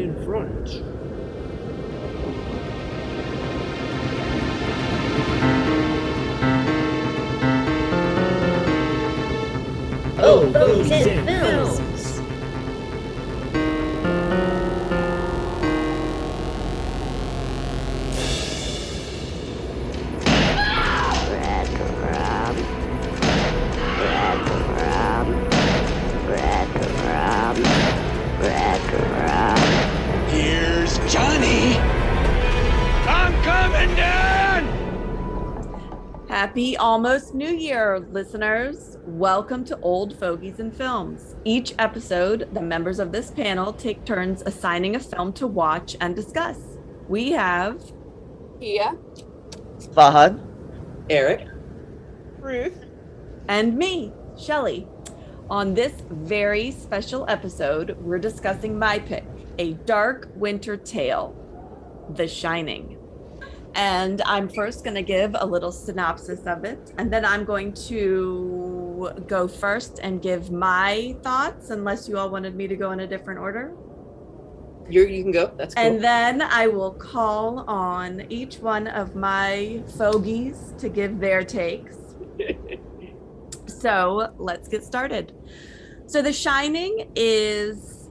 in front. Oh, almost New Year, listeners. Welcome to Old Fogies and Films. Each episode, the members of this panel take turns assigning a film to watch and discuss. We have Kia, Fahad. Eric. Ruth, and me, Shelly. On this very special episode, we're discussing my pick, a dark winter tale, The Shining. And I'm first going to give a little synopsis of it, and then I'm going to go first and give my thoughts, unless you all wanted me to go in a different order. You're, you can go. That's cool. And then I will call on each one of my fogies to give their takes. so let's get started. So, The Shining is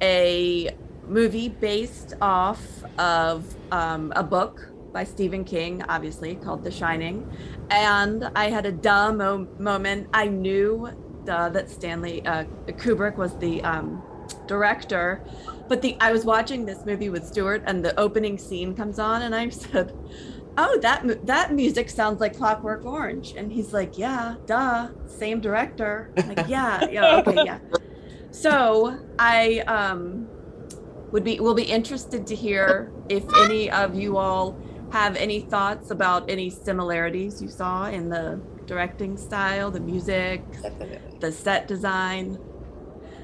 a movie based off of um, a book by Stephen King, obviously called The Shining. And I had a duh mo- moment. I knew duh, that Stanley uh, Kubrick was the um, director, but the I was watching this movie with Stuart, and the opening scene comes on, and I said, "Oh, that that music sounds like Clockwork Orange," and he's like, "Yeah, duh, same director." I'm like, yeah, yeah, okay, yeah. So I um would be will be interested to hear if any of you all have any thoughts about any similarities you saw in the directing style, the music, Definitely. the set design.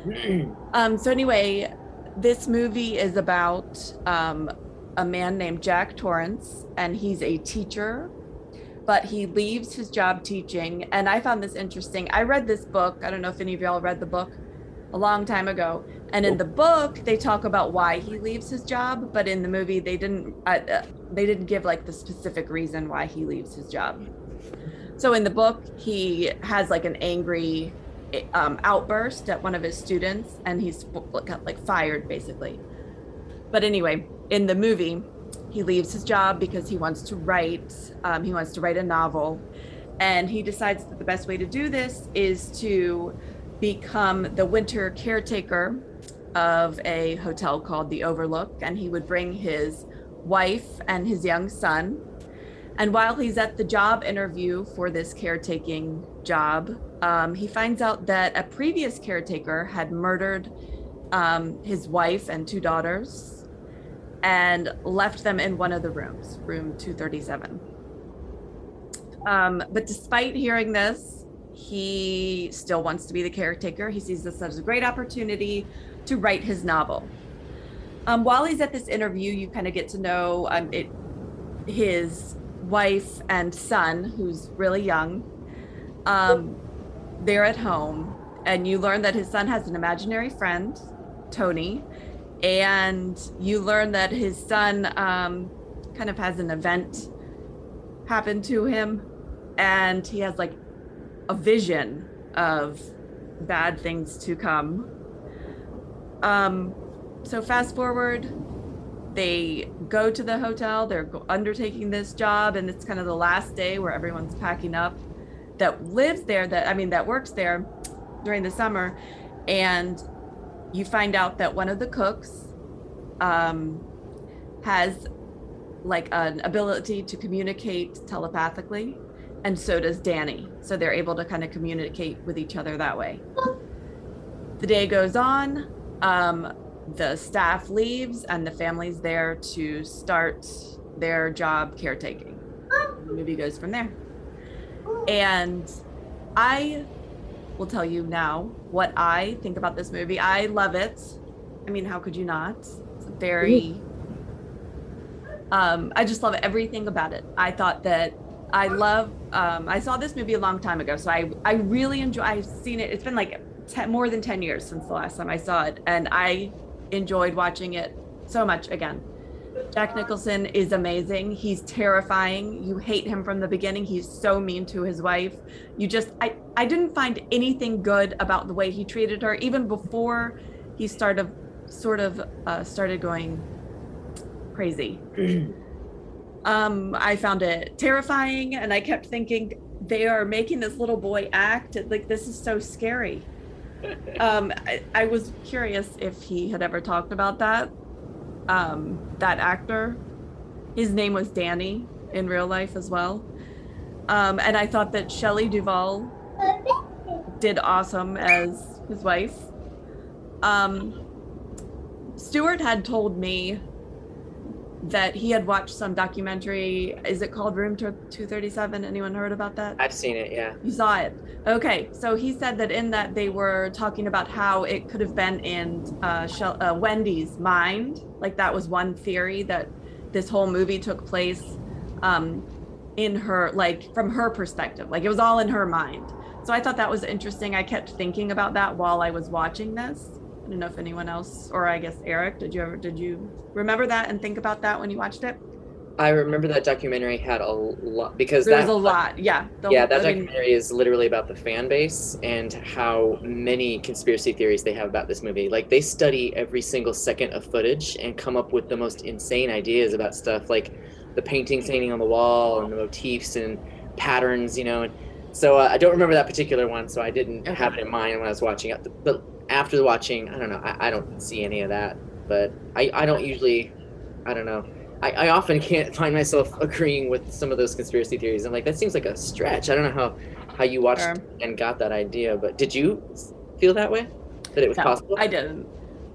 Um, so anyway, this movie is about um, a man named Jack Torrance, and he's a teacher, but he leaves his job teaching. And I found this interesting. I read this book. I don't know if any of y'all read the book a long time ago. And in the book, they talk about why he leaves his job, but in the movie, they didn't. Uh, uh, they didn't give like the specific reason why he leaves his job. So in the book, he has like an angry um, outburst at one of his students, and he's got like fired basically. But anyway, in the movie, he leaves his job because he wants to write. Um, he wants to write a novel, and he decides that the best way to do this is to become the winter caretaker of a hotel called the Overlook, and he would bring his wife and his young son. And while he's at the job interview for this caretaking job, um, he finds out that a previous caretaker had murdered um, his wife and two daughters and left them in one of the rooms, room 237. Um, but despite hearing this, he still wants to be the caretaker. He sees this as a great opportunity to write his novel. Um, while he's at this interview, you kind of get to know um, it, his wife and son, who's really young. Um, they're at home, and you learn that his son has an imaginary friend, Tony, and you learn that his son um, kind of has an event happen to him, and he has like a vision of bad things to come. Um, so fast forward, they go to the hotel. They're undertaking this job, and it's kind of the last day where everyone's packing up. That lives there, that I mean, that works there during the summer, and you find out that one of the cooks um, has like an ability to communicate telepathically, and so does Danny. So they're able to kind of communicate with each other that way. The day goes on. Um, the staff leaves, and the family's there to start their job caretaking. The movie goes from there. And I will tell you now what I think about this movie. I love it. I mean, how could you not? It's very um I just love everything about it. I thought that I love um I saw this movie a long time ago, so I I really enjoy I've seen it. It's been like 10, more than 10 years since the last time I saw it and I enjoyed watching it so much again. Jack Nicholson is amazing. He's terrifying. You hate him from the beginning. He's so mean to his wife. You just I I didn't find anything good about the way he treated her even before he started sort of uh, started going crazy. Um I found it terrifying and I kept thinking they are making this little boy act like this is so scary. um I, I was curious if he had ever talked about that um, that actor. His name was Danny in real life as well. Um, and I thought that Shelley Duvall did awesome as his wife. Um, Stuart had told me that he had watched some documentary. Is it called Room 237? Anyone heard about that? I've seen it, yeah. You saw it. Okay, so he said that in that they were talking about how it could have been in uh, Shel- uh, Wendy's mind. Like that was one theory that this whole movie took place um, in her, like from her perspective. Like it was all in her mind. So I thought that was interesting. I kept thinking about that while I was watching this. I don't know if anyone else, or I guess Eric, did you ever did you remember that and think about that when you watched it? I remember that documentary had a lot because There that was a lot, yeah. The- yeah, that I mean, documentary is literally about the fan base and how many conspiracy theories they have about this movie. Like they study every single second of footage and come up with the most insane ideas about stuff, like the paintings hanging on the wall and the motifs and patterns, you know. And so uh, I don't remember that particular one, so I didn't Okay. have it in mind when I was watching it. But after watching, I don't know, I, I don't see any of that. But I, I don't usually, I don't know. I, I often can't find myself agreeing with some of those conspiracy theories. I'm like, that seems like a stretch. I don't know how, how you watched Sure. and got that idea, but did you feel that way? That it was no, possible? I didn't.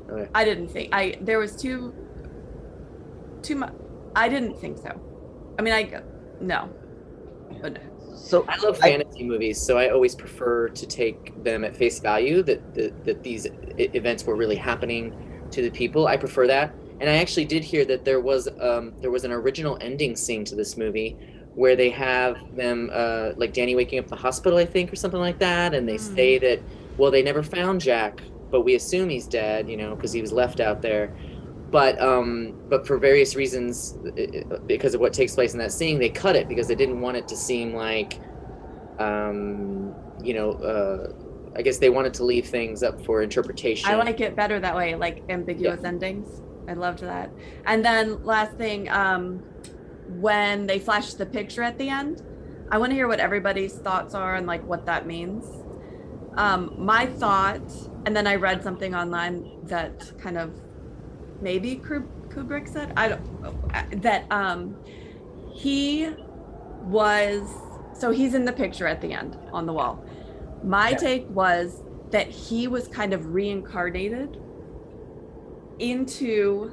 Okay. I didn't think I there was too too much. I didn't think so. I mean, I no, but no. So I love I- fantasy movies, so I always prefer to take them at face value that that, that these events were really happening to the people. I prefer that, and I actually did hear that there was um, there was an original ending scene to this movie where they have them uh, like Danny waking up the hospital, I think, or something like that, and they Hmm. say that well they never found Jack, but we assume he's dead, you know, because he was left out there. But um, but for various reasons, because of what takes place in that scene, they cut it because they didn't want it to seem like, um, you know, uh, I guess they wanted to leave things up for interpretation. I like it better that way, like ambiguous endings. I loved that. And then last thing, um, when they flash the picture at the end, I want to hear what everybody's thoughts are and like what that means. Um, my thought, and then I read something online that kind of maybe Kubrick said I don't that um, he was so he's in the picture at the end on the wall. My Yeah. take was that he was kind of reincarnated into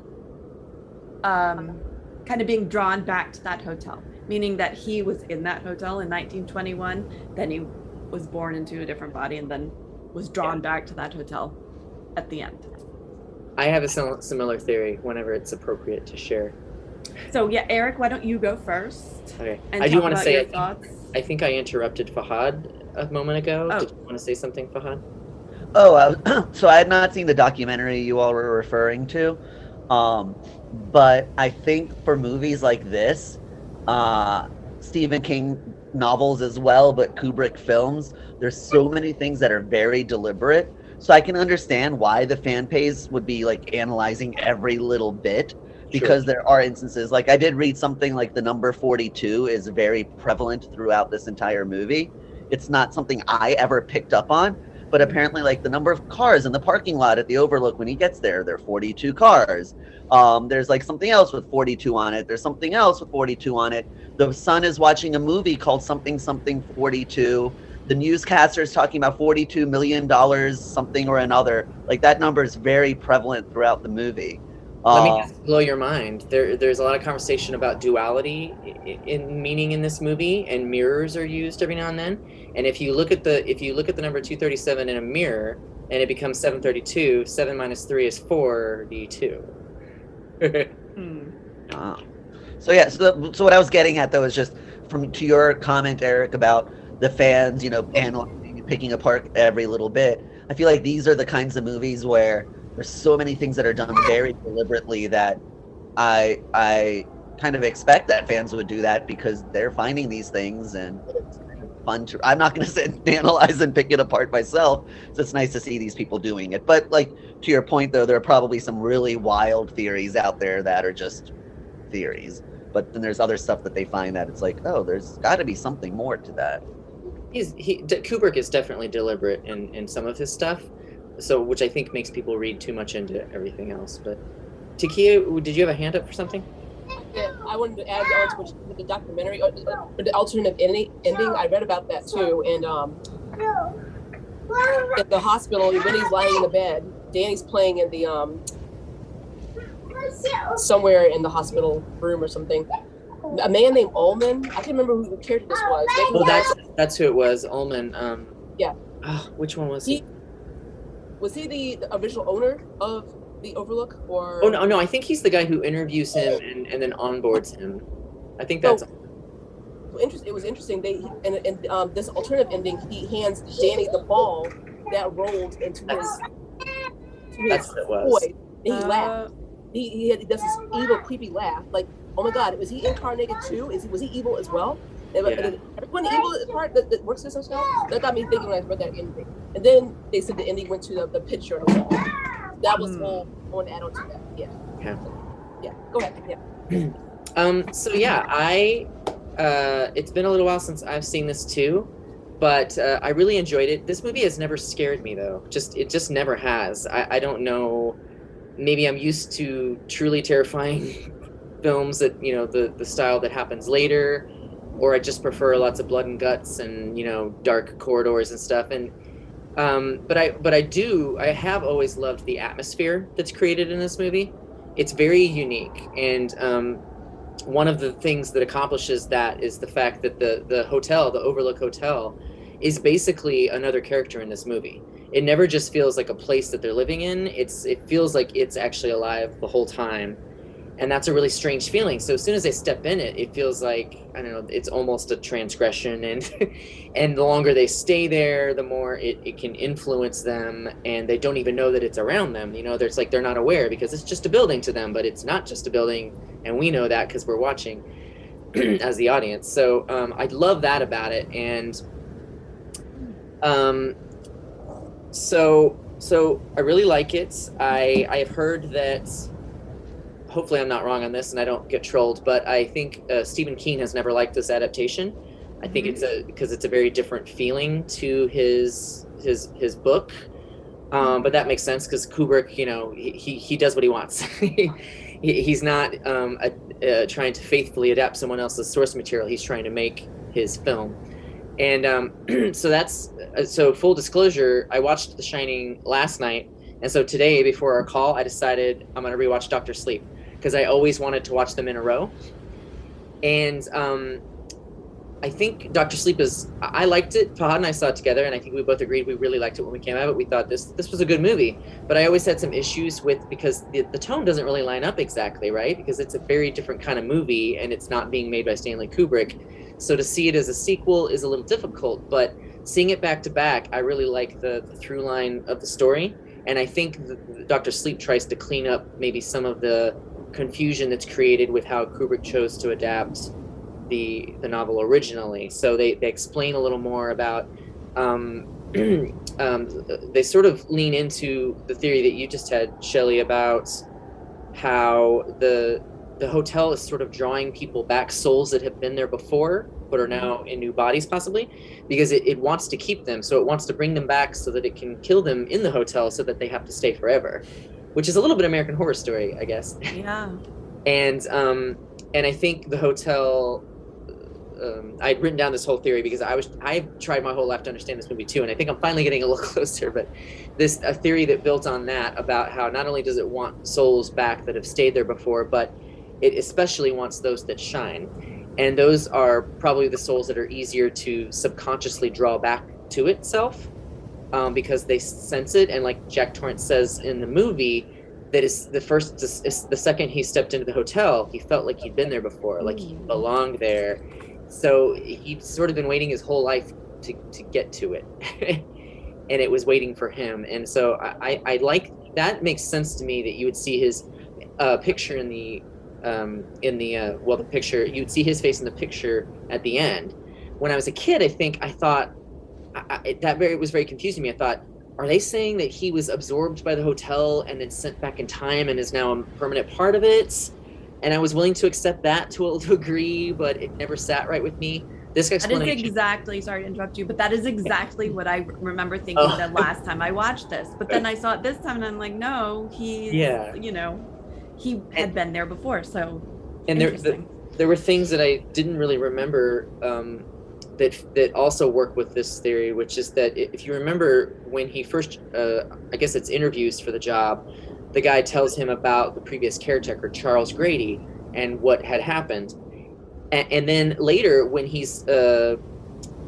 um, kind of being drawn back to that hotel, meaning that he was in that hotel in 1921, then he was born into a different body and then was drawn back to that hotel at the end. I have a sim- similar theory whenever it's appropriate to share. So yeah, Eric, why don't you go first? Okay, And I do want to say your I think, thoughts. I think I interrupted Fahad a moment ago. Oh. Did you want to say something, Fahad? Oh, uh, so I had not seen the documentary you all were referring to, um, but I think for movies like this, uh, Stephen King novels as well, but Kubrick films, there's so many things that are very deliberate. So I can understand why the fan base would be like analyzing every little bit because there are instances like I did read something like the number 42 is very prevalent throughout this entire movie. It's not something I ever picked up on, but apparently like the number of cars in the parking lot at the overlook when he gets there there are 42 cars. Um, there's like something else with 42 on it. There's something else with 42 on it. The son is watching a movie called something something 42 the newscaster is talking about 42 million dollars something or another like that number is very prevalent throughout the movie Let me Um, just blow your mind. There, there's a lot of conversation about duality in meaning in this movie, and mirrors are used every now and then. And if you look at the, if you look at the number 237 in a mirror, and it becomes 732, seven minus three is 42. Hmm. Wow. So yeah, so, so what I was getting at though is just from to your comment, Eric, about the fans, you know, analyzing and picking apart every little bit. I feel like these are the kinds of movies where there's so many things that are done very deliberately that I I kind of expect that fans would do that because they're finding these things and it's fun to I'm not gonna sit and analyze and pick it apart myself. So it's nice to see these people doing it. But like to your point though, there are probably some really wild theories out there that are just theories. But then there's other stuff that they find that it's like, oh, there's got to be something more to that. He's he D- Kubrick is definitely deliberate in in some of his stuff, so which I think makes people read too much into everything else. But Takia, did you have a hand up for something? Yeah, I wanted to add on to what you- with the documentary, uh, uh, the alternative ending. Ending. I read about that too, and um, at the hospital when he's lying in the bed, Danny's playing in the um somewhere in the hospital room or something. A man named Ullman. I can't remember who the character this was. but he has- that's that's who it was. Ullman. Um, Yeah. ah, which one was He- he? was he the, the original owner of the Overlook or? Oh no, no, I think he's the guy who interviews him and, and then onboards him. I think Oh, that's interest, it was interesting. They and, and um, this alternative ending, he hands Danny the ball that rolled into his, That's- his that's what it was. toy. And he laughed. Uh, He, he, had, he does this evil, creepy laugh. Like, oh my God, was he incarnated too? Is he was he evil as well? And, Yeah. and everyone evil part that, that works this himself. That got me thinking when I read that ending. And then they said the ending went to the, the picture on the wall. That was Hmm. all to add on to that. Yeah. Okay. Yeah. Go ahead. Yeah. Um, so yeah, I uh, it's been a little while since I've seen this too, but uh, I really enjoyed it. This movie has never scared me though. Just it just never has. I, I don't know. Maybe I'm used to truly terrifying films that you know the the style that happens later, or I just prefer lots of blood and guts and you know dark corridors and stuff. And um, but I but I do I have always loved the atmosphere that's created in this movie. It's very unique and um, one of the things that accomplishes that is the fact that the the hotel, the Overlook Hotel, is basically another character in this movie. It never just feels like a place that they're living in. It's it feels like it's actually alive the whole time. And that's a really strange feeling. So as soon as they step in it, it feels like I don't know, it's almost a transgression and and the longer they stay there, the more it, it can influence them and they don't even know that it's around them. You know, there's like they're not aware because it's just a building to them, but it's not just a building and we know that because we're watching as the audience. So um, I love that about it, and um, so so I really like it. I I have heard that. Hopefully, I'm not wrong on this, and I don't get trolled. But I think uh, Stephen King has never liked this adaptation. I think it's a because it's a very different feeling to his his his book. Um, but that makes sense because Kubrick, you know, he, he, he does what he wants. he, he's not um, a, uh, trying to faithfully adapt someone else's source material. He's trying to make his film. And um, so that's uh, so full disclosure. I watched The Shining last night, and so today before our call, I decided I'm gonna rewatch Doctor Sleep because I always wanted to watch them in a row. And um, I think Doctor Sleep is. I liked it. Fahad and I saw it together, and I think we both agreed we really liked it when we came out of it. We thought this this was a good movie, but I always had some issues with because the, the tone doesn't really line up exactly, right? Because it's a very different kind of movie, and it's not being made by Stanley Kubrick. So to see it as a sequel is a little difficult, but seeing it back to back, I really like the, the through line of the story, and I think Doctor Sleep tries to clean up maybe some of the confusion that's created with how Kubrick chose to adapt the the novel originally. So they, they explain a little more about. Um, um, they sort of lean into the theory that you just had, Shelley, about how the the hotel is sort of drawing people back, souls that have been there before but are now in new bodies, possibly, because it, it wants to keep them. So it wants to bring them back so that it can kill them in the hotel, so that they have to stay forever, which is a little bit American Horror Story, I guess yeah. and um, and I think the hotel. Um, I'd written down this whole theory because I was I've tried my whole life to understand this movie too, and I think I'm finally getting a little closer. But this a theory that built on that about how not only does it want souls back that have stayed there before, but it especially wants those that shine, and those are probably the souls that are easier to subconsciously draw back to itself um, because they sense it, and like Jack Torrance says in the movie, that is the first the second he stepped into the hotel he felt like he'd been there before like he belonged there. So he'd sort of been waiting his whole life to, to get to it. And it was waiting for him. And so I, I, I like that makes sense to me that you would see his uh, picture in the um, in the uh, well the picture you'd see his face in the picture at the end. When I was a kid, I think I thought I, I, that very was very confusing me. I thought, are they saying that he was absorbed by the hotel and then sent back in time and is now a permanent part of it? And I was willing to accept that to a degree, but it never sat right with me. This explanation. That is exactly, sorry to interrupt you, but that is exactly what I remember thinking Oh. the last time I watched this. But then I saw it this time and I'm like, no, he. Yeah. you know, he had been there before. So, and there, the, there were things that I didn't really remember um, that that also work with this theory, which is that if you remember when he first, uh, I guess it's interviews for the job, the guy tells him about the previous caretaker Charles Grady and what had happened, and, and then later when he's uh,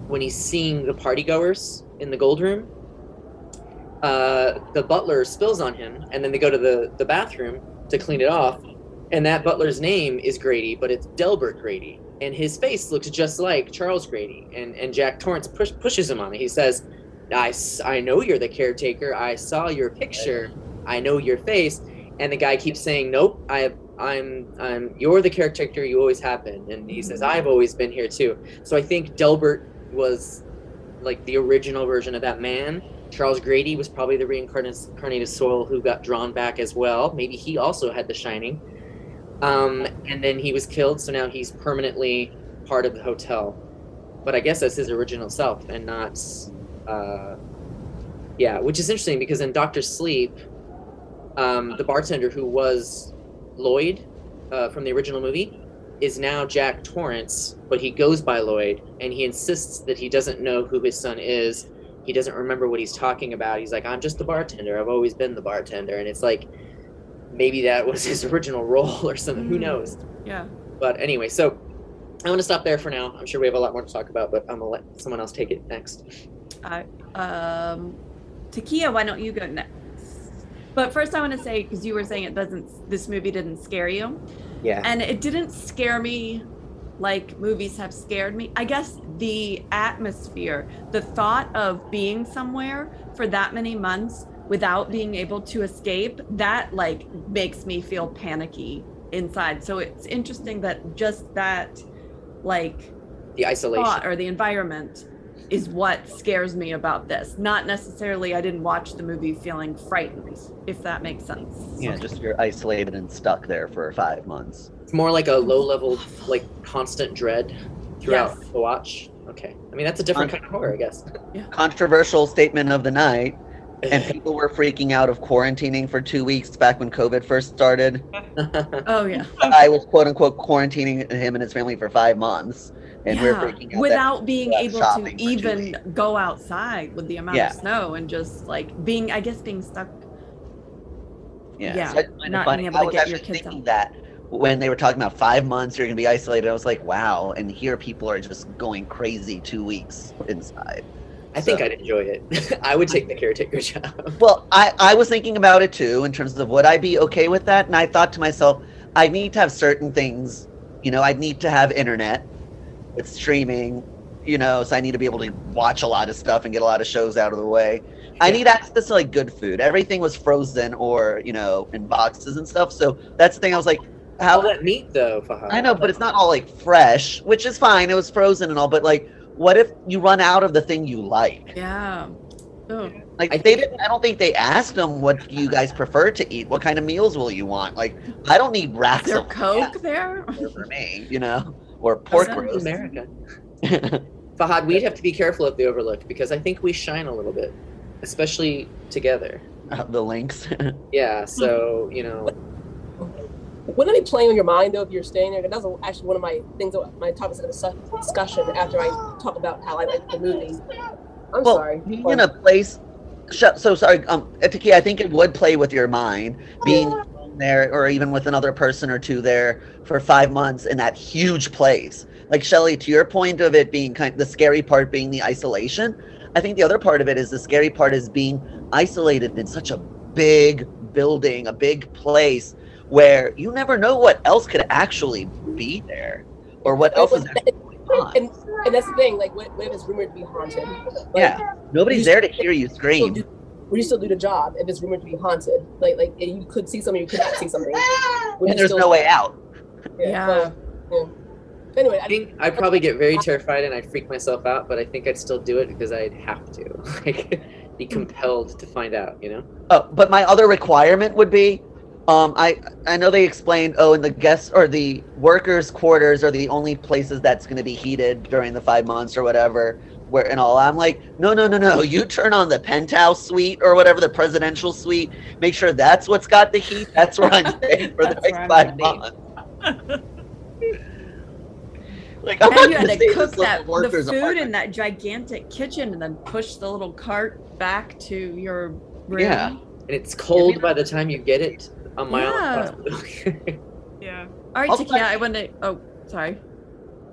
when he's seeing the partygoers in the gold room. Uh, the butler spills on him, and then they go to the, the bathroom to clean it off and that butler's name is Grady, but it's Delbert Grady, and his face looks just like Charles Grady. And and Jack Torrance push, pushes him on it. He says, I, I know you're the caretaker. I saw your picture. I know your face." And the guy keeps saying, "Nope, I I'm I'm you're the caretaker. You always have been." And he says, "I've always been here too." So I think Delbert was like the original version of that man. Charles Grady was probably the reincarnated soul who got drawn back as well. Maybe he also had the shining. Um, and then he was killed, so now he's permanently part of the hotel. But I guess that's his original self and not. Uh, yeah, which is interesting because in Doctor Sleep, um, the bartender who was Lloyd uh, from the original movie is now Jack Torrance, but he goes by Lloyd and he insists that he doesn't know who his son is. He doesn't remember what he's talking about. He's like, I'm just the bartender. I've always been the bartender. And it's like, maybe that was his original role or something. Who Mm. knows? yeah. But anyway, so I'm going to stop there for now. I'm sure we have a lot more to talk about, but I'm going to let someone else take it next. I, um, Takia, why don't you go next? But first, I want to say because you were saying it doesn't, this movie didn't scare you, Yeah. and it didn't scare me like movies have scared me. I guess the atmosphere, the thought of being somewhere for that many months without being able to escape, that like makes me feel panicky inside. So it's interesting that just that, like, the isolation. or the environment is what scares me about this. Not necessarily I didn't watch the movie feeling frightened, if that makes sense. Yeah, just you're isolated and stuck there for five months. It's more like a low level, like constant dread throughout Yes. the watch. Okay. I mean, that's a different kind of horror, I guess. Yeah. Controversial statement of the night. And people were freaking out of quarantining for two weeks back when COVID first started. Oh yeah. I was quote unquote quarantining him and his family for five months. And we we're freaking out. that- without being able to even go outside with the amount Yeah. of snow and just like being I guess being stuck yeah, yeah, so I find not funny. being able to get your kids out. that when they were talking about five months, you're going to be isolated. I was like, wow. And here people are just going crazy two weeks inside. I think I'd enjoy it. I would take the caretaker job. Well, I, I was thinking about it too in terms of would I be okay with that? And I thought to myself, I need to have certain things. You know, I need to have internet with streaming, you know, so I need to be able to watch a lot of stuff and get a lot of shows out of the way. I need access to like good food. Everything was frozen or, you know, in boxes and stuff. So that's the thing I was like, All how that meat, though, Fahad. I know, but it's not all like fresh, which is fine. It was frozen and all, but like, what if you run out of the thing you like? Yeah. Oh. Like I they didn't. I don't think they asked them what do you guys prefer to eat. What kind of meals will you want? Like I don't need Is racks there of Coke there? for for me, you know, or pork This is roast. America. Fahad, we'd have to be careful at the Overlook because I think we shine a little bit, especially together. Uh, the links. Yeah, so, you know, Wouldn't it be playing on your mind though if you're staying there? That's actually one of my things, my topics of discussion after I talk about how I like the movie. I'm well, sorry. being in a place. So sorry, um, Etiki, I think it would play with your mind being there, or even with another person or two there for five months in that huge place. Like Shelly, to your point of it being kind, of the scary part being the isolation. I think the other part of it is the scary part is being isolated in such a big building, a big place where you never know what else could actually be there or what else is actually going on. and, and that's the thing. Like, what, what if it's rumored to be haunted? Like, Yeah, nobody's you- there to hear you scream. do- would you still do the job if it's rumored to be haunted? Like, like you could see something, you could not see something. Would And there's no way out. Yeah. so, yeah. Anyway, I I, think I'd probably get very terrified and I'd freak myself out, but I think I'd still do it because I'd have to, like, be hmm. compelled to find out. You know? Oh, but my other requirement would be, um, I I know they explained. Oh, and the guests or the workers' quarters are the only places that's going to be heated during the five months or whatever. Where and all, I'm like, no, no, no, no. You turn on the penthouse suite or whatever, the presidential suite. Make sure that's what's got the heat. That's where I'm staying for the That's next five months. like, I'm And you had gonna to stay in cook that the workers' food in that gigantic kitchen and then push the little cart back to your room. Yeah. And it's cold by the time you get it a mile Yeah. across Yeah. All right, Also, Takia, I want to. Oh, sorry.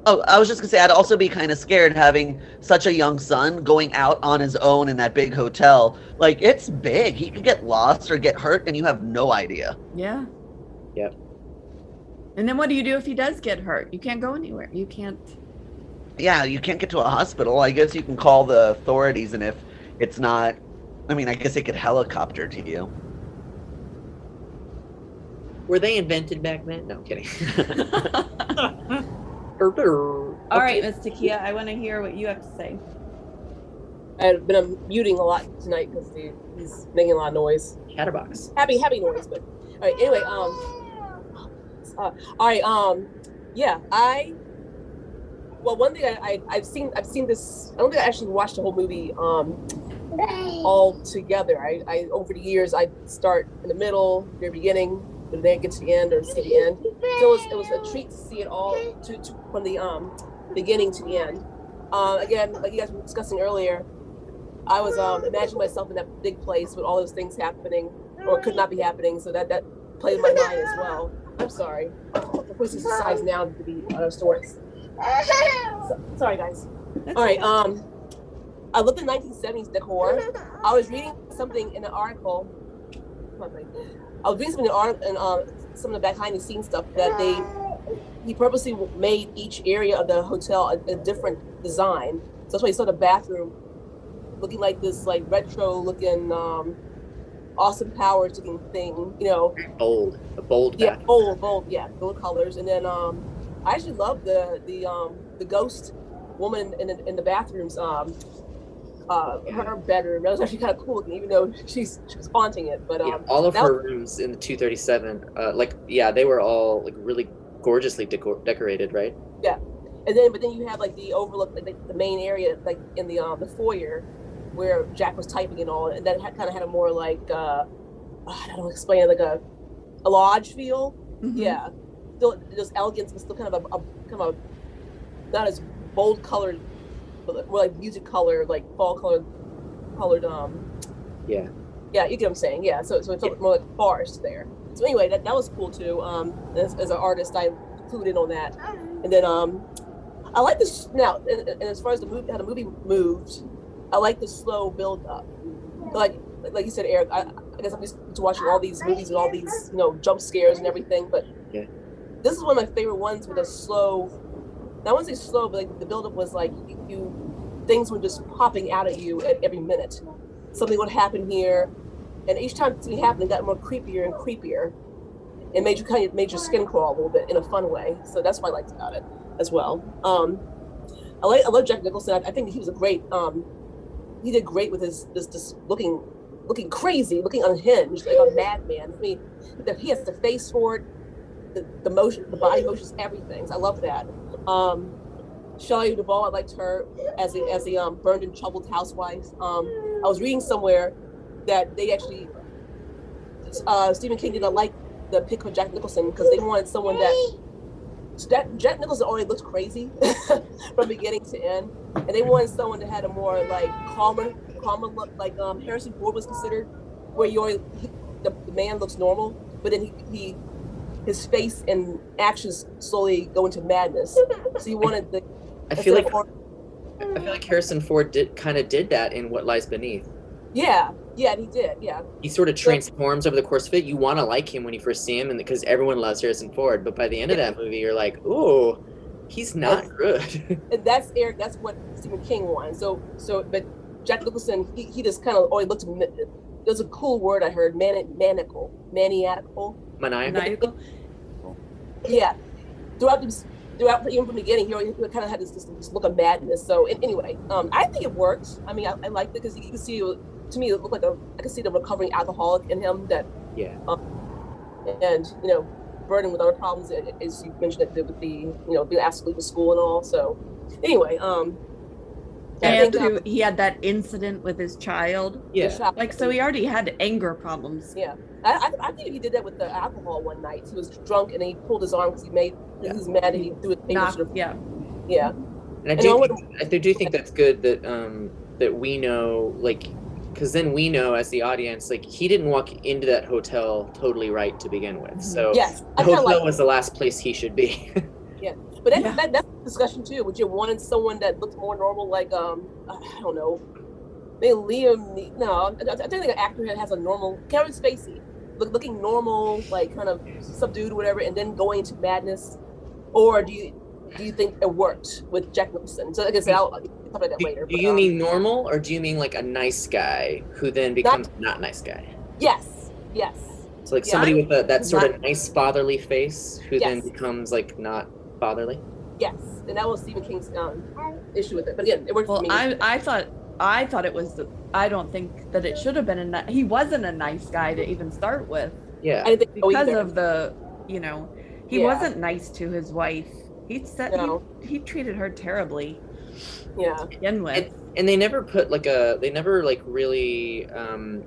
Oh, I was just gonna say I'd also be kind of scared having such a young son going out on his own in that big hotel. Like it's big. He could get lost or get hurt, and you have no idea. Yeah. Yep. And then what do you do if he does get hurt? You can't go anywhere. You can't. Yeah, you can't get to a hospital. I guess you can call the authorities, and if it's not, I mean, I guess they could helicopter to you. Were they invented back then? No, I'm kidding. All right, Miss Takia, I want to hear what you have to say. I've been um, muting a lot tonight because he's making a lot of noise. Chatterbox. Happy, happy noise, but all right. Anyway, um, uh, all right, um, yeah, I. Well, one thing I, I I've seen I've seen this. I don't think I actually watched the whole movie um all together. I, I over the years I start in the middle, very beginning, and then get to the end or see the end. So it was, it was a treat to see it all to, to from the um beginning to the end. Uh, again, like you guys were discussing earlier, I was um imagining myself in that big place with all those things happening or could not be happening. So that that played in my mind as well. I'm sorry. The voice is size now to be out of sorts. So- sorry, guys. All right. Um, I looked at 1970s decor. I was reading something in an article. Come on, buddy. I was reading something in, art, in um, some of the behind the scenes stuff that they he purposely made each area of the hotel a, a different design. So that's why you saw the bathroom looking like this like retro looking um, Austin Powers looking thing. You know, Bold. A bold yeah, bath. bold, bold, yeah, bold colors. And then um, I actually love the the um the ghost woman in the, in the bathrooms. Um, uh, her bedroom that was actually kind of cool looking, even though she's she was haunting it. But Yeah, um, all of that her rooms in the 237, uh, like yeah, they were all like really gorgeously decor- decorated, right? Yeah, and then but then you have like the overlook, like, like the main area, like in the um the foyer where Jack was typing and all, and that had, kind of had a more like uh, I don't know, explain it like a a lodge feel. Mhm. Yeah, still just elegance, but still kind of a, a kind of a, not as bold colored, but more like music color, like fall color, colored. Um, Yeah. yeah, you get what I'm saying. Yeah, so so it's Yeah. more like forest there. So anyway, that, that was cool too. Um, as, as an artist, I clued in on that, and then um, I like this now. And, and as far as the movie, how the movie moved, I like the slow build up. Like like you said, Eric. I, I guess I'm used to watching all these movies and all these you know jump scares and everything, but Yeah. this is one of my favorite ones with a slow. I wouldn't say slow, but like the buildup was like you, you things were just popping out at you at every minute. Something would happen here, and each time something happened, it got more creepier and creepier. It made you kind of made your skin crawl a little bit in a fun way. So that's what I liked about it as well. Um, I like I love Jack Nicholson. I, I think he was a great. Um, he did great with his this this looking looking crazy, looking unhinged, like a madman. I mean, he has the face for it, the, the motion, the body motions, everything. I love that. Um, Shelley Duvall, I liked her as a as a um, burned and troubled housewife. Um, I was reading somewhere that they actually uh, Stephen King did not like the pick of Jack Nicholson because they wanted someone that Jack, Jack Nicholson already looked crazy from beginning to end, and they wanted someone that had a more like calmer, calmer look, like um, Harrison Ford was considered, where you already, he, the, the man looks normal, but then he, he his face and actions slowly go into madness. So you wanted the I feel like instead of- I feel like Harrison Ford did kind of did that in What Lies Beneath. yeah, yeah, he did, yeah. He sort of transforms over the course of it. You want to like him when you first see him, and because everyone loves Harrison Ford, but by the end of that movie, you're like, ooh, he's not good. and that's Eric. That's what Stephen King wanted. So, so, but Jack Nicholson, he, he just kind of always looked me- there's a cool word I heard, mani- maniacal, maniacal. Maniacal. Maniacal. Yeah, throughout the throughout even from the beginning, he, he kind of had this, this, this look of madness. So an- anyway, um, I think it worked. I mean, I, I liked it because you, can see to me it looked like a I could see the recovering alcoholic in him that Yeah. um, and you know burdened with other problems as you mentioned it with the you know being asked to leave the school and all. So anyway, um, And um, who, he had that incident with his child. Yeah. Like, so he already had anger problems. Yeah, I, I, I think he did that with the alcohol one night. He was drunk and he pulled his arm because he made he was mad and he threw his fingers. Knock, yeah. Yeah, And I And do, I think, I do think that's good that um that we know like because then we know as the audience like he didn't walk into that hotel totally right to begin with. So yes, the I kind of hotel like. was the last place he should be. But that, Yeah. that, that's a discussion too. Would you want someone that looked more normal, like um, I don't know, maybe Liam? No, I, I think like an actor that has a normal Kevin Spacey, look, looking normal, like kind of subdued, or whatever, and then going into madness, or do you do you think it worked with Jack Nicholson? So like I said, I'll I'll talk about that do, later. do but, you um, mean normal or do you mean like a nice guy who then becomes not nice guy? yes, yes, So like Yeah. somebody with a, that sort of nice fatherly face who then becomes like not fatherly. yes, and that was Stephen King's um, issue with it. But again, it worked Well, for me. I I thought I thought it was. The, I don't think that it should have been a. ni- He wasn't a nice guy to even start with Yeah. I think because either. of the, you know, he Yeah. wasn't nice to his wife. He said No. he, he treated her terribly yeah. to begin with. and, and they never put like a they never like really um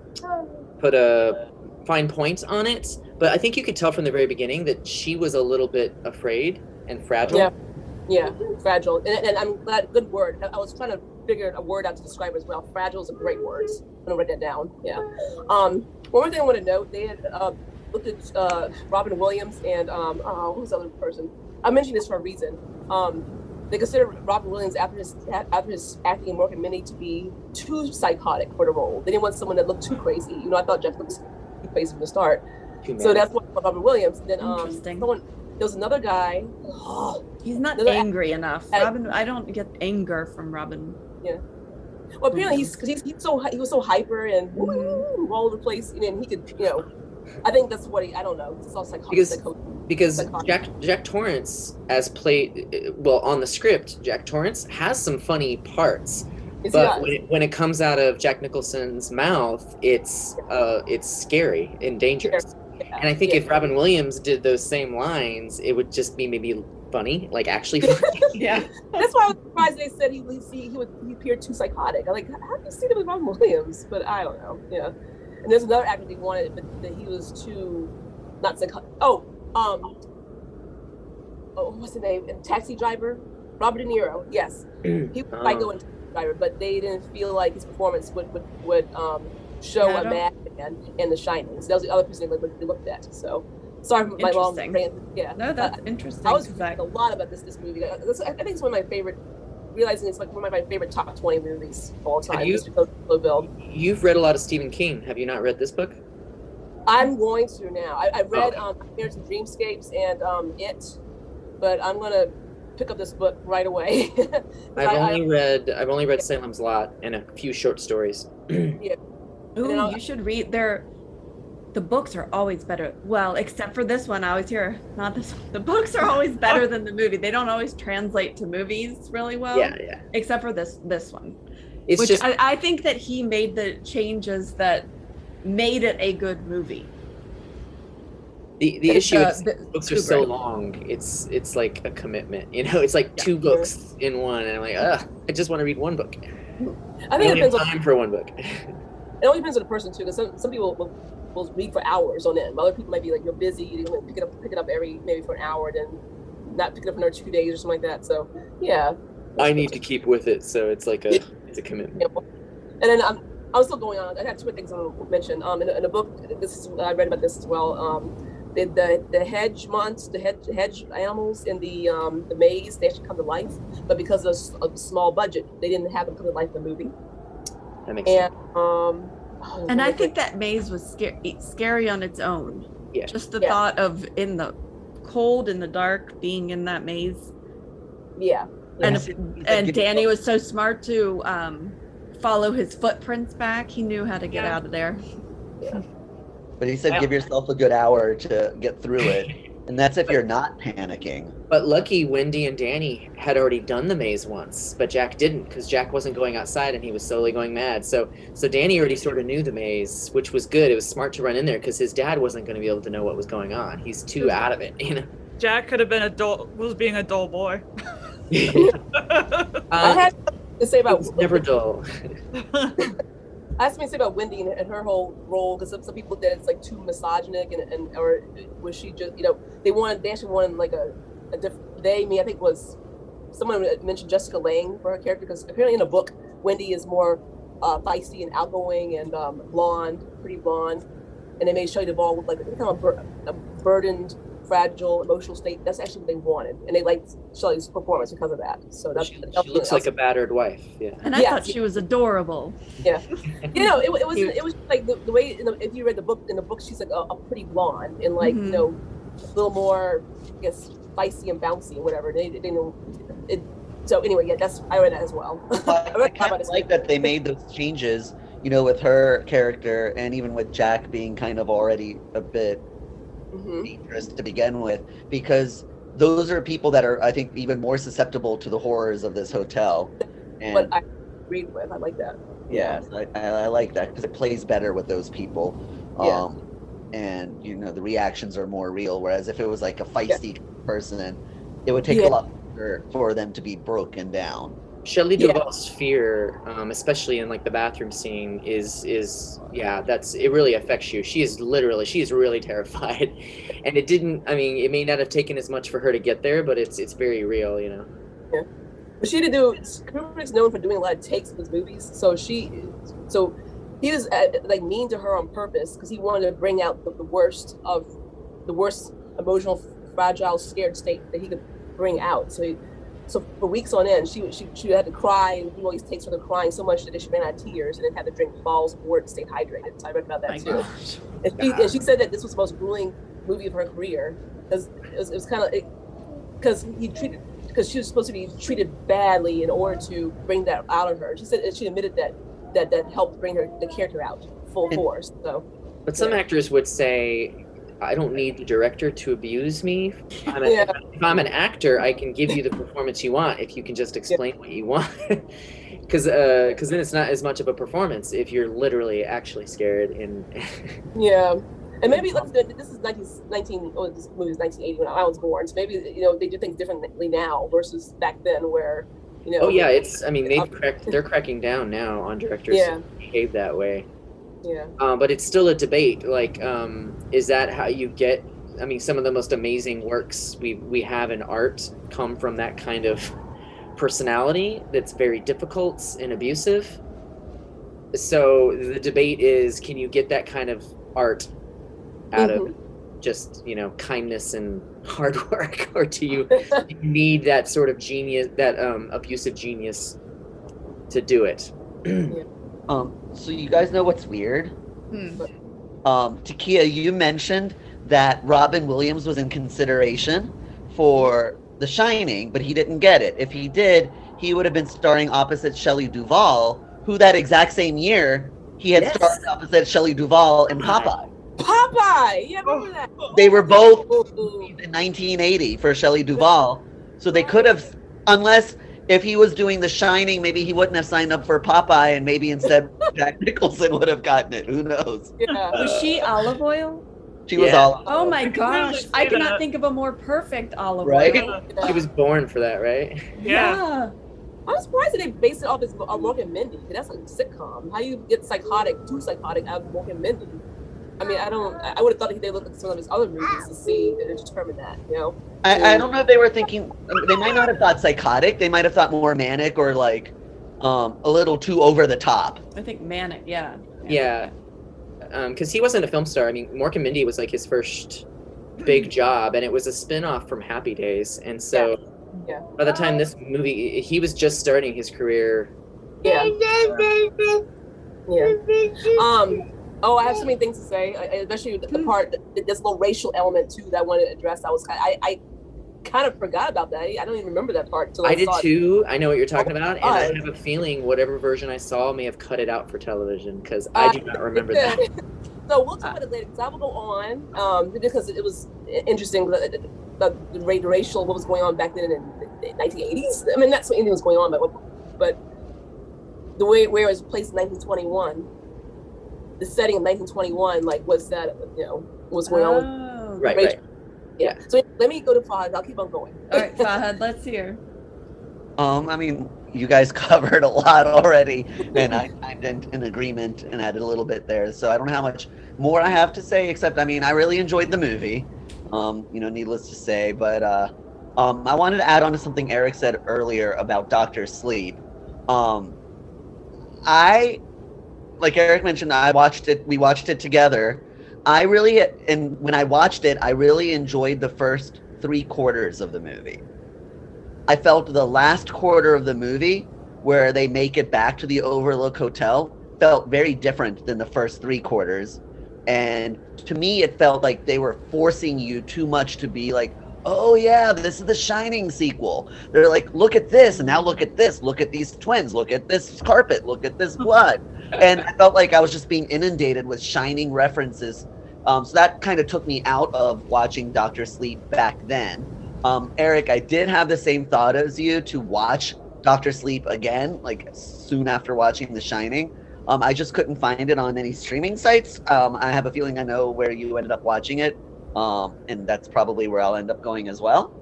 put a fine point on it but i think you could tell from the very beginning that she was a little bit afraid and fragile Yeah. Yeah, fragile, and, and I'm glad. Good word. I, I was trying to figure a word out to describe it as well. Fragile is a great word. I'm gonna write that down. Yeah. Um, one more thing I want to note: they had uh, looked at uh, Robin Williams and um, oh, who's the other person? I mentioned this for a reason. Um, they consider Robin Williams after his after his acting in Mork and Mindy to be too psychotic for the role. They didn't want someone that looked too crazy. You know, I thought Jeff looked too crazy from the start. Too So that's what Robin Williams. Then um, Interesting. someone there was another guy. He's not Another- angry enough. I- Robin, I don't get anger from Robin. Yeah. Well, apparently he's because he's, he's so he was so hyper and woo, all over the place, and then he could, you know, I think that's what he. I don't know. It's all psycho- Because- psycho- because psychotic. jack jack torrance as played well on the script jack torrance has some funny parts Is but he when it, when it comes out of jack nicholson's mouth it's uh it's scary and dangerous yeah, and i think yeah. if robin williams did those same lines it would just be maybe funny like actually funny. Yeah. that's why I was surprised they said he he, he would he appeared too psychotic. I'm like, how do you see that with Robin Williams? But I don't know. Yeah. And there's another actor they wanted, but that he was too not psychotic. Oh, um, oh, what's the name? Taxi driver, Robert De Niro. Yes, he was Oh. going taxi driver, but they didn't feel like his performance would would, would um show Yeah, I a don't- madman in The Shining. So that was the other person they looked, they looked at. So sorry for my long rant. Yeah. No, Uh, that's interesting. I was thinking a lot about this this movie. I, this- I think it's one of my favorite. Realizing it's like one of my favorite top twenty movies of all time. you- just because of Slow Build. you've read a lot of stephen king have you not read this book I'm going to now. I, I read Okay. um, Nightmares and Dreamscapes and um, It, but I'm gonna pick up this book right away. i've I- I- only read i've only read salem's lot and a few short stories Ooh, you should read their. The books are always better. Well, except for this one, I always hear not this. One. The books are always better than the movie. They don't always translate to movies really well. yeah yeah Except for this this one, it's which just I, I think that he made the changes that made it a good movie. the, the It's, issue uh, is the- books are so Kubrick. long it's it's like a commitment you know it's like Yeah. two books in one and i'm like ugh i just want to read one book I think it on time for one book it only depends on the person too. Because some, some people will, will read for hours on end. Other people might be like you're busy, you to pick it up pick it up every maybe for an hour, then not pick it up for another two days or something like that. So yeah. i need to keep with it so it's like a it's a commitment. And then I'm, I'm still going on. I have two more things I want to mention. Um, in, in the book, this is I read about this as well. Um, the the, the hedge months, the hedge, hedge animals in the um, the maze, they actually come to life. But because of, a small budget, they didn't have them come to life in the movie. That makes sense And um, oh, And I what- think that maze was scary, scary on its own. Yeah. Just the Yeah. thought of in the cold, in the dark, being in that maze. yeah, And Yes. and Danny was so smart to um, follow his footprints back. He knew how to get Yeah. out of there. But he said give yourself a good hour to get through it. And that's if you're not panicking. But lucky Wendy and Danny had already done the maze once, but Jack didn't because Jack wasn't going outside and he was slowly going mad. So so Danny already sort of knew the maze, which was good. It was smart to run in there because his dad wasn't going to be able to know what was going on. He's too out of it, you know. Jack could have been a dull, was being a dull boy. I Uh, had to say it about was never dull. I have something to say about Wendy and, and her whole role because some, some people that it's like too misogynic and, and or was she just you know they wanted they actually wanted like a, a different they me I think was someone mentioned Jessica Lange for her character because apparently in a book Wendy is more uh, feisty and outgoing and um, blonde pretty blonde and they made Shelley Duvall with like kind of a, bur- a burdened fragile emotional state that's actually what they wanted and they liked Shelley's performance because of that so that's She, that's she looks like a battered wife. Yeah. And I Yeah. thought she was adorable. Yeah, you know, it, it was it was like the, the way in the, if you read the book in the book she's like a, a pretty blonde and like Mhm. you know a little more I guess feisty and bouncy and whatever. They, they know it. So anyway, yeah, that's I read that as well. I, I kind of like that they made those changes, you know, with her character and even with Jack being kind of already a bit hmm dangerous to begin with, because those are people that are, I think, even more susceptible to the horrors of this hotel. And But I agreed with. I like that. yeah, I, I, like that because it plays better with those people. Yeah. Um, and you know the reactions are more real. Whereas if it was like a feisty person, it would take Yeah. a lot longer for them to be broken down. Shelley Yeah. Duvall's fear, um, especially in like the bathroom scene, is is yeah, that's it. Really affects you. She is literally, she is really terrified, and it didn't. I mean, it may not have taken as much for her to get there, but it's it's very real, you know. But she to do. Kubrick's known for doing a lot of takes of his movies, so she, so he was uh, like mean to her on purpose because he wanted to bring out the, the worst of the worst emotional, fragile, scared state that he could bring out. So, he, so for weeks on end, she she she had to cry and do all these takes with her crying so much that she ran out of tears and then had to drink Ball's of water to stay hydrated. So I read about that My too. gosh. And she, and she said that this was the most grueling movie of her career because it was, was kind of because he treated because she was supposed to be treated badly in order to bring that out of her. She said she admitted that that that helped bring her the character out full And- force. So But some Yeah. actors would say, I don't need the director to abuse me. I'm a, Yeah. If I'm an actor, I can give you the performance you want if you can just explain what you want. Because because uh, then it's not as much of a performance if you're literally actually scared and yeah. And maybe let's this is 19, 19 oh, this movie is 1980 when I was born. So maybe you know they do things differently now versus back then where you know. oh yeah, it's I mean they've cracked they're cracking down now on directors Yeah. who behave that way. Yeah. Um, but it's still a debate. Like, um, is that how you get? I mean, some of the most amazing works we we have in art come from that kind of personality that's very difficult and abusive. So the debate is, can you get that kind of art out of just you know kindness and hard work, or do you, need that sort of genius, that um, abusive genius, to do it? Um, so you guys know what's weird? Hmm. Um, Takia, you mentioned that Robin Williams was in consideration for The Shining, but he didn't get it. If he did, he would have been starring opposite Shelley Duvall, who that exact same year he had Yes. starred opposite Shelley Duvall in Popeye. Popeye. Yeah, remember that? They were both in 1980 for Shelley Duvall, so they could have, unless if he was doing The Shining, maybe he wouldn't have signed up for Popeye, and maybe instead Jack Nicholson would have gotten it. Who knows? Yeah. Was she Olive Oyl? She was olive. all. Oh my gosh. I cannot that. think of a more perfect olive Right? oil. She was born for that, right? Yeah. I'm surprised that they based it off as uh, Mork and That's a sitcom. How you get psychotic, too psychotic out of Mork and Mindy? I mean, I don't. I I would have thought they looked at some of his other movies to see and determine that. You know? I, I don't know if they were thinking. They might not have thought psychotic. They might have thought more manic or like um, a little too over the top. I think manic, yeah. Yeah, because he wasn't a film star. I mean, Mork and Mindy was like his first big job, and it was a spin-off from Happy Days. And so, Yeah. by the time this movie, he was just starting his career. Yeah. Yeah. Um. Oh, I have so many things to say, I- I- especially the, the part, th- this little racial element too that I wanted to address. I was, I, I kind of forgot about that. I don't even remember that part until I, I did saw it. too. I know what you're talking about, and I have a feeling whatever version I saw may have cut it out for television because I do not remember that. So we'll talk about it later because I will go on um, because it was interesting the, the, the racial what was going on back then in the 1980s. I mean, that's what anything was going on, but but the way where it was placed in 1921, the setting of 1921, like what's that? You know, what's going on? Oh. Right, Rachel. right. yeah. So let me go to Fahad. I'll keep on going. All right, Fahad, let's hear. Um, I mean, you guys covered a lot already, and I, I'm in, in agreement and added a little bit there. So I don't know how much more I have to say, except I mean, I really enjoyed the movie. Um, you know, needless to say, but uh, um, I wanted to add on to something Eric said earlier about Doctor Sleep. Um, I, like Eric mentioned, I watched it. We watched it together. I really, and when I watched it, I really enjoyed the first three quarters of the movie. I felt the last quarter of the movie, where they make it back to the Overlook Hotel, felt very different than the first three quarters. And to me, it felt like they were forcing you too much to be like, oh, yeah, this is the Shining sequel. They're like, look at this, and now look at this, look at these twins, look at this carpet, look at this hmm. blood. And I felt like I was just being inundated with Shining references. Um, so that kind of took me out of watching Doctor Sleep back then. Um, Eric, I did have the same thought as you to watch Doctor Sleep again, like soon after watching The Shining. Um, I just couldn't find it on any streaming sites. Um, I have a feeling I know where you ended up watching it, um, and that's probably where I'll end up going as well.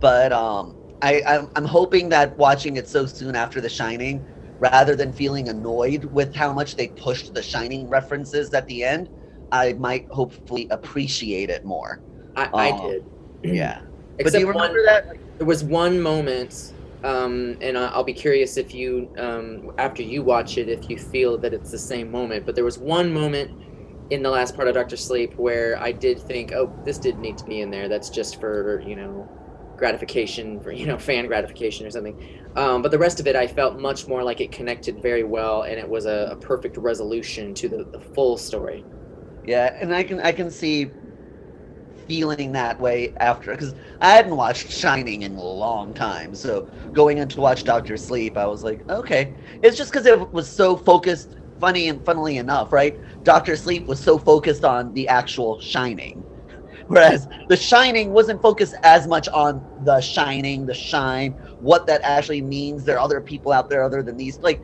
But um, I, I'm, I'm hoping that watching it so soon after The Shining, rather than feeling annoyed with how much they pushed The Shining references at the end, I might hopefully appreciate it more. I, I Um, did. Yeah. But do Except you one, remember that? there was one moment, um, and I- I'll be curious if you, um, after you watch it, if you feel that it's the same moment. But there was one moment in the last part of Doctor Sleep where I did think, oh, this did need to be in there. That's just for you know gratification, for you know fan gratification or something. Um, but the rest of it, I felt much more like it connected very well, and it was a, a perfect resolution to the, the full story. Yeah, and I can I can see feeling that way after because I hadn't watched Shining in a long time. So going in to watch Doctor Sleep, I was like, okay, it's just because it was so focused. Funny and funnily enough, right? Doctor Sleep was so focused on the actual Shining, whereas The Shining wasn't focused as much on the Shining, the shine, what that actually means. There are other people out there other than these. Like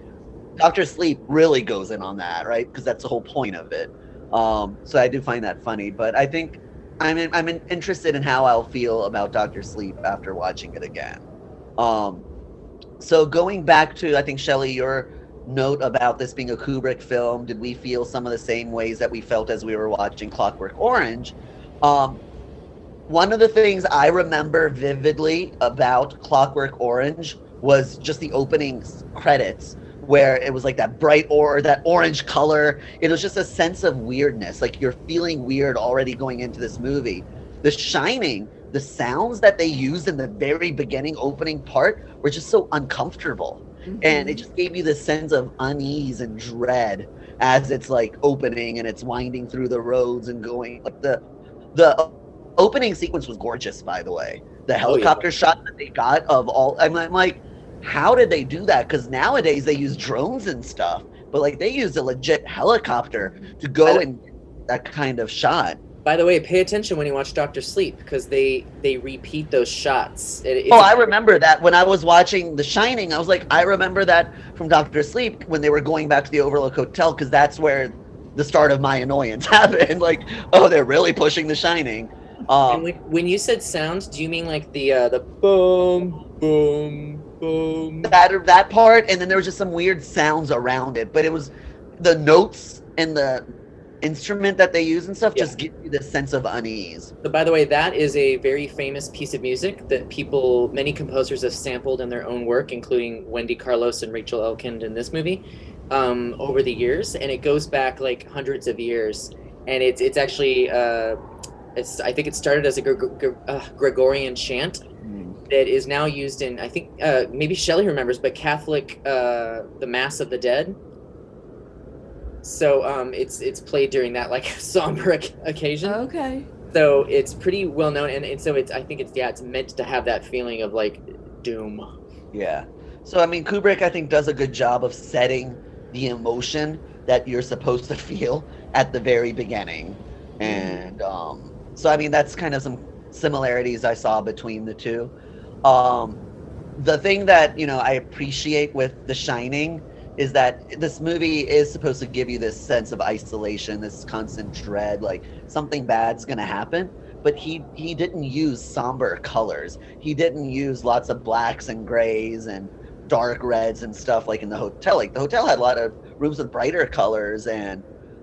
Doctor Sleep really goes in on that, right? Because that's the whole point of it. Um, so I do find that funny, but I think I'm in, I'm in, interested in how I'll feel about Doctor Sleep after watching it again. Um, so going back to I think Shelley, your note about this being a Kubrick film, did we feel some of the same ways that we felt as we were watching Clockwork Orange? Um, one of the things I remember vividly about Clockwork Orange was just the opening credits where it was like that bright or that orange color. It was just a sense of weirdness. Like you're feeling weird already going into this movie. The Shining, the sounds that they used in the very beginning opening part were just so uncomfortable. And it just gave you this sense of unease and dread as it's like opening and it's winding through the roads and going like the the opening sequence was gorgeous by the way. The oh, helicopter shot that they got of all I'm, I'm like how did they do that? Because nowadays they use drones and stuff but like they used a legit helicopter to go and get that kind of shot. By the way, pay attention when you watch Doctor Sleep because they they repeat those shots. It, oh i remember that when i was watching the shining i was like i remember that from dr sleep when they were going back to the overlook hotel because that's where the start of my annoyance happened like oh they're really pushing the shining um, when, when you said sound, do you mean like the uh, the boom boom boom? that that part and then there was just some weird sounds around it but it was the notes and the instrument that they use and stuff Yeah. just give you this sense of unease So by the way, that is a very famous piece of music that people, many composers have sampled in their own work, including Wendy Carlos and Rachel Elkind in this movie, um, over the years, and it goes back like hundreds of years, and it's it's actually. Uh, it's, I think it started as a Gre- Gre- uh, Gregorian chant that is now used in I think uh, maybe Shelley remembers, but Catholic uh, the Mass of the Dead. So um, it's it's played during that like somber oc- occasion. Okay. So it's pretty well known, and, and so it's I think it's yeah it's meant to have that feeling of like doom. Yeah. So I mean, Kubrick I think does a good job of setting the emotion that you're supposed to feel at the very beginning. And um, so, I mean, that's kind of some similarities I saw between the two. Um, the thing that, you know, I appreciate with The Shining is that this movie is supposed to give you this sense of isolation, this constant dread, like something bad's going to happen but he he didn't use somber colors. He didn't use lots of blacks and grays and dark reds and stuff like in the hotel. Like the hotel had a lot of rooms with brighter colors and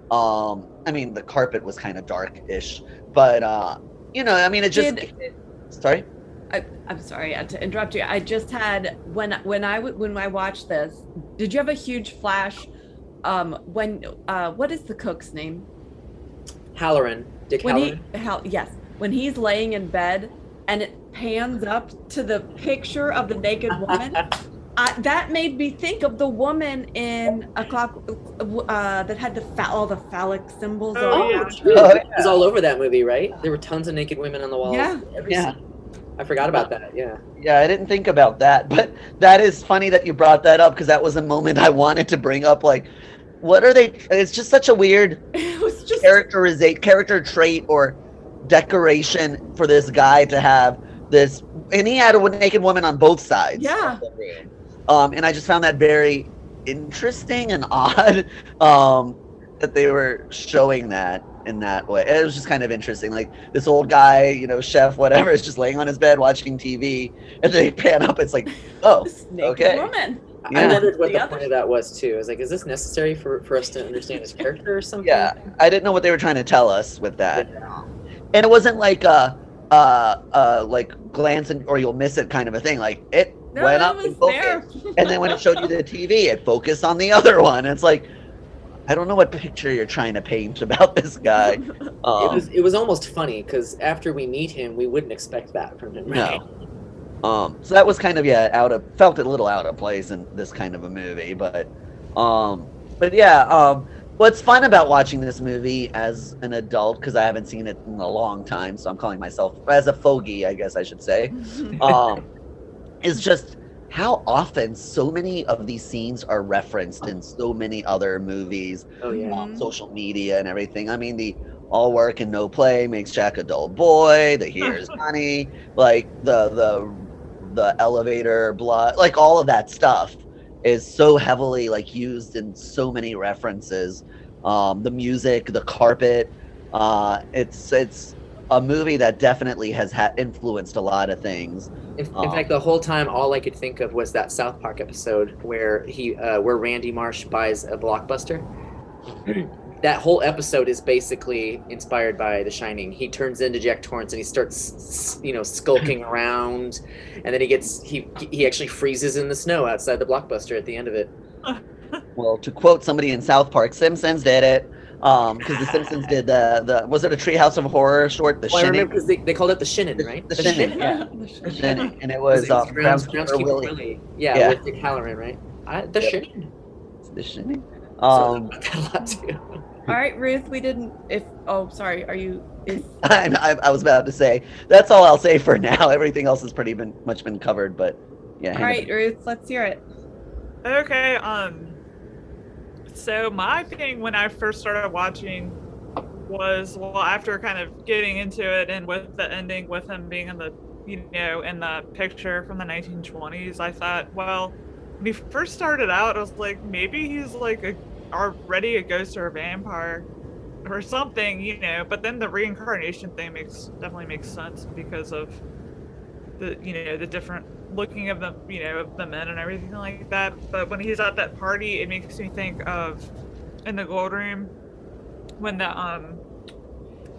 um I mean the carpet was kind of dark-ish, but uh you know, I mean it just Did- sorry. I, I'm sorry uh, to interrupt you. I just had when when I when I watched this. Did you have a huge flash? Um, when uh, what is the cook's name? Halloran, Dick When Halloran. he how yes when he's laying in bed and it pans up to the picture of the naked woman. Uh, that made me think of the woman in a clock uh, that had the pha- all the phallic symbols. Oh, on yeah. it. true. Oh, It was all over that movie, right? There were tons of naked women on the walls. Yeah. Every Yeah. scene. I forgot about that. Yeah. Yeah, I didn't think about that, but that is funny that you brought that up because that was a moment I wanted to bring up. Like, what are they? It's just such a weird just characterization, character trait, or decoration for this guy to have this. And he had a naked woman on both sides. Yeah. Of the room. Um, and I just found that very interesting and odd um, that they were showing that in that way. It was just kind of interesting. Like this old guy, you know, chef, whatever, is just laying on his bed watching TV, and they pan up. It's like, oh, this okay. woman. I Yeah. wondered what The the point of that was too. I was like, is this necessary for, for us to understand his character or something? yeah. I didn't know what they were trying to tell us with that. and it wasn't like a uh uh like glance and or you'll miss it kind of a thing like it No, went it up and focused and then when it showed you the tv it focused on the other one it's like i don't know what picture you're trying to paint about this guy It um, was it was almost funny because after we meet him, we wouldn't expect that from him. Right? no um so that was kind of yeah out of felt a little out of place in this kind of a movie but um but yeah um what's fun about watching this movie as an adult because i haven't seen it in a long time so i'm calling myself as a fogey i guess i should say um, is just how often so many of these scenes are referenced in so many other movies, Oh yeah. Mhm. social media, and everything. I mean, the all work and no play makes Jack a dull boy. The here's honey, like the the the elevator blood, like all of that stuff is so heavily like used in so many references. Um, the music, the carpet, uh, it's it's a movie that definitely has had influenced a lot of things. In, in Oh. fact, the whole time, all I could think of was that South Park episode where he, uh, where Randy Marsh buys a blockbuster. that whole episode is basically inspired by The Shining. He turns into Jack Torrance and he starts, you know, skulking around, and then he gets he he actually freezes in the snow outside the blockbuster at the end of it. Well, to quote somebody in South Park, Simpsons did it. Um, because the Simpsons did the the was it a Treehouse of Horror short, the Well, I remember Shinning, because they, they called it the Shinin, right? The Shinnin', yeah. the Shinning, and it was um, Grounds, Groundskeeper Groundskeeper Willie. Willie. Yeah, Yeah. with Dick Halloran, right? I, the Yep. Shinin. The Shinning. Um, thought about that a lot too. All right, Ruth, we didn't. If oh, sorry, are you? Is I, I, I was about to say that's all I'll say for now. Everything else has pretty been much been covered, but yeah. all right hand Ruth, let's hear it. Okay, um so my thing when I first started watching was well after kind of getting into it and with the ending with him being in the you know in the picture from the 1920s I thought well when he first started out I was like maybe he's like a already a ghost or a vampire or something you know but then the reincarnation thing makes definitely makes sense because of the you know the different looking of the you know of the men and everything like that but when he's at that party it makes me think of in the gold room when the um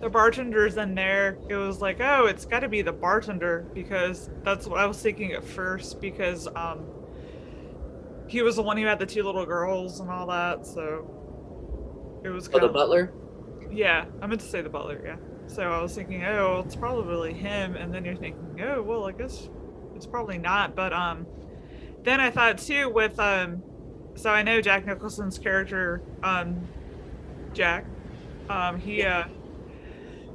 the bartender's in there it was like oh it's got to be the bartender because that's what i was thinking at first because um he was the one who had the two little girls and all that so it was Oh, kind the of butler. yeah, I meant to say the butler, yeah. So I was thinking, oh, well, it's probably him, and then you're thinking, oh, well, I guess it's probably not. But um, then I thought too with um, so I know Jack Nicholson's character, um, Jack, um, he uh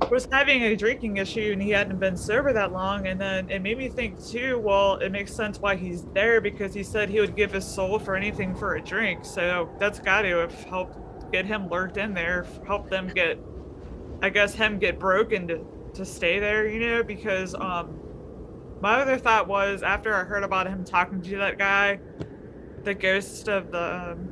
was having a drinking issue and he hadn't been sober that long, and then it made me think too. Well, it makes sense why he's there because he said he would give his soul for anything for a drink. So that's got to have helped get him lurked in there, help them get, I guess, him get broken to to stay there, you know, because um, my other thought was after I heard about him talking to that guy, the ghost of the um,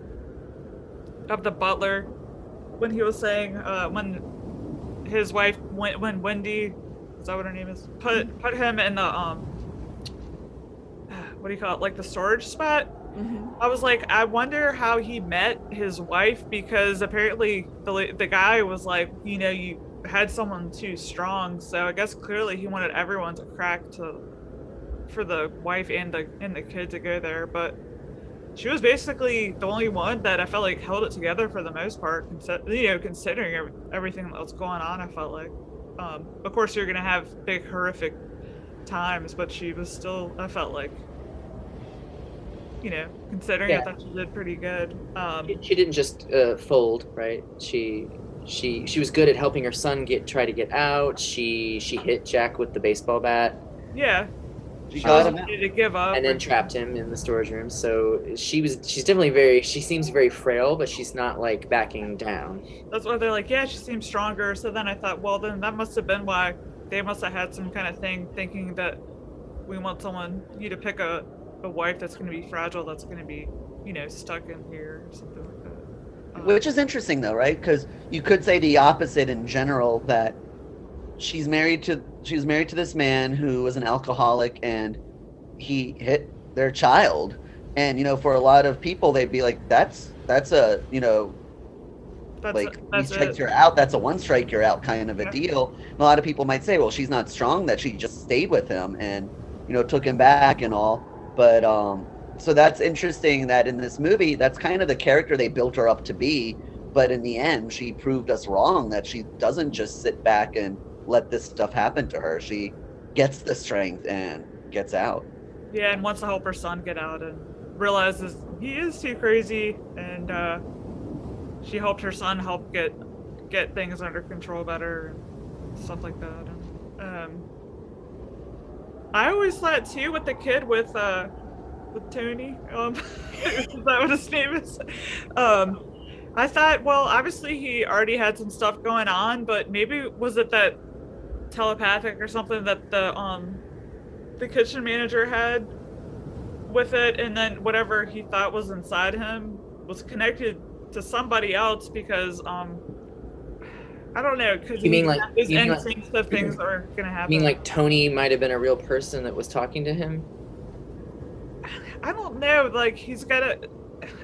of the butler, when he was saying uh, when his wife went when Wendy, is that what her name is? Put put him in the um, what do you call it? Like the storage spot. Mhm. I was like, I wonder how he met his wife because apparently the the guy was like, you know, you had someone too strong, so I guess clearly he wanted everyone to crack to for the wife and the and the kid to go there, but she was basically the only one that I felt like held it together for the most part. You know, considering everything that was going on, I felt like. Um, of course, you're gonna have big horrific times, but she was still. I felt like. You know, considering Yeah. I thought she did pretty good. Um, She- She didn't just uh, fold, right? She she she was good at helping her son get try to get out. She she hit Jack with the baseball bat yeah, She she got wasn't him to give up. and then trapped him in the storage room. So she was she's definitely very she seems very frail, but she's not like backing down. That's why they're like, yeah, she seems stronger. So then I thought, well, then that must have been why they must have had some kind of thing thinking that we want someone you to pick a, a wife that's going to be fragile, that's going to be, you know, stuck in here or something like that. Um, Which is interesting though, right? Because you could say the opposite in general that she's married to she was married to this man who was an alcoholic and he hit their child. And you know, for a lot of people they'd be like, That's that's a you know, that's like that's strikes it. you're out, that's a one strike you're out kind of a deal. And a lot of people might say, Well, she's not strong that she just stayed with him and, you know, took him back and all. But um so that's interesting that in this movie that's kind of the character they built her up to be but in the end she proved us wrong that she doesn't just sit back and let this stuff happen to her she gets the strength and gets out Yeah, and wants to help her son get out and realizes he is too crazy, and uh, she helped her son help get get things under control better and stuff like that. And, um, I always thought too with the kid with uh with Tony, um, is that what his name is? Um, I thought, well, obviously he already had some stuff going on, but maybe was it that telepathic or something that the um the kitchen manager had with it, and then whatever he thought was inside him was connected to somebody else because um I don't know because You mean like- his you like- of things are gonna happen. mean, like Tony might have been a real person that was talking to him. I don't know. Like he's got a.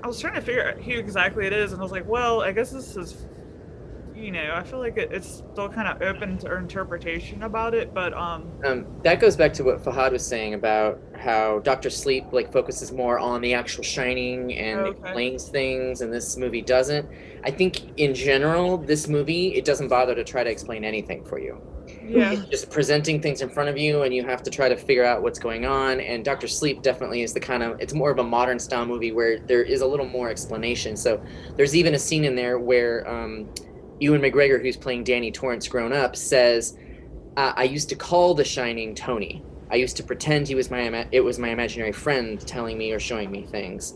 I was trying to figure out who exactly it is, and I was like, well, I guess this is. You know, I feel like it, it's still kind of open to interpretation about it, but um, Um, that goes back to what Fahad was saying about how Doctor Sleep like focuses more on the actual shining and Okay. explains things, and this movie doesn't. I think in general, this movie it doesn't bother to try to explain anything for you. yeah, It's just presenting things in front of you, and you have to try to figure out what's going on. And Doctor Sleep definitely is the kind of it's more of a modern style movie where there is a little more explanation. So there's even a scene in there where um, Ewan McGregor, who's playing Danny Torrance grown up, says, uh, "I used to call The Shining Tony. I used to pretend he was my ima- it was my imaginary friend telling me or showing me things."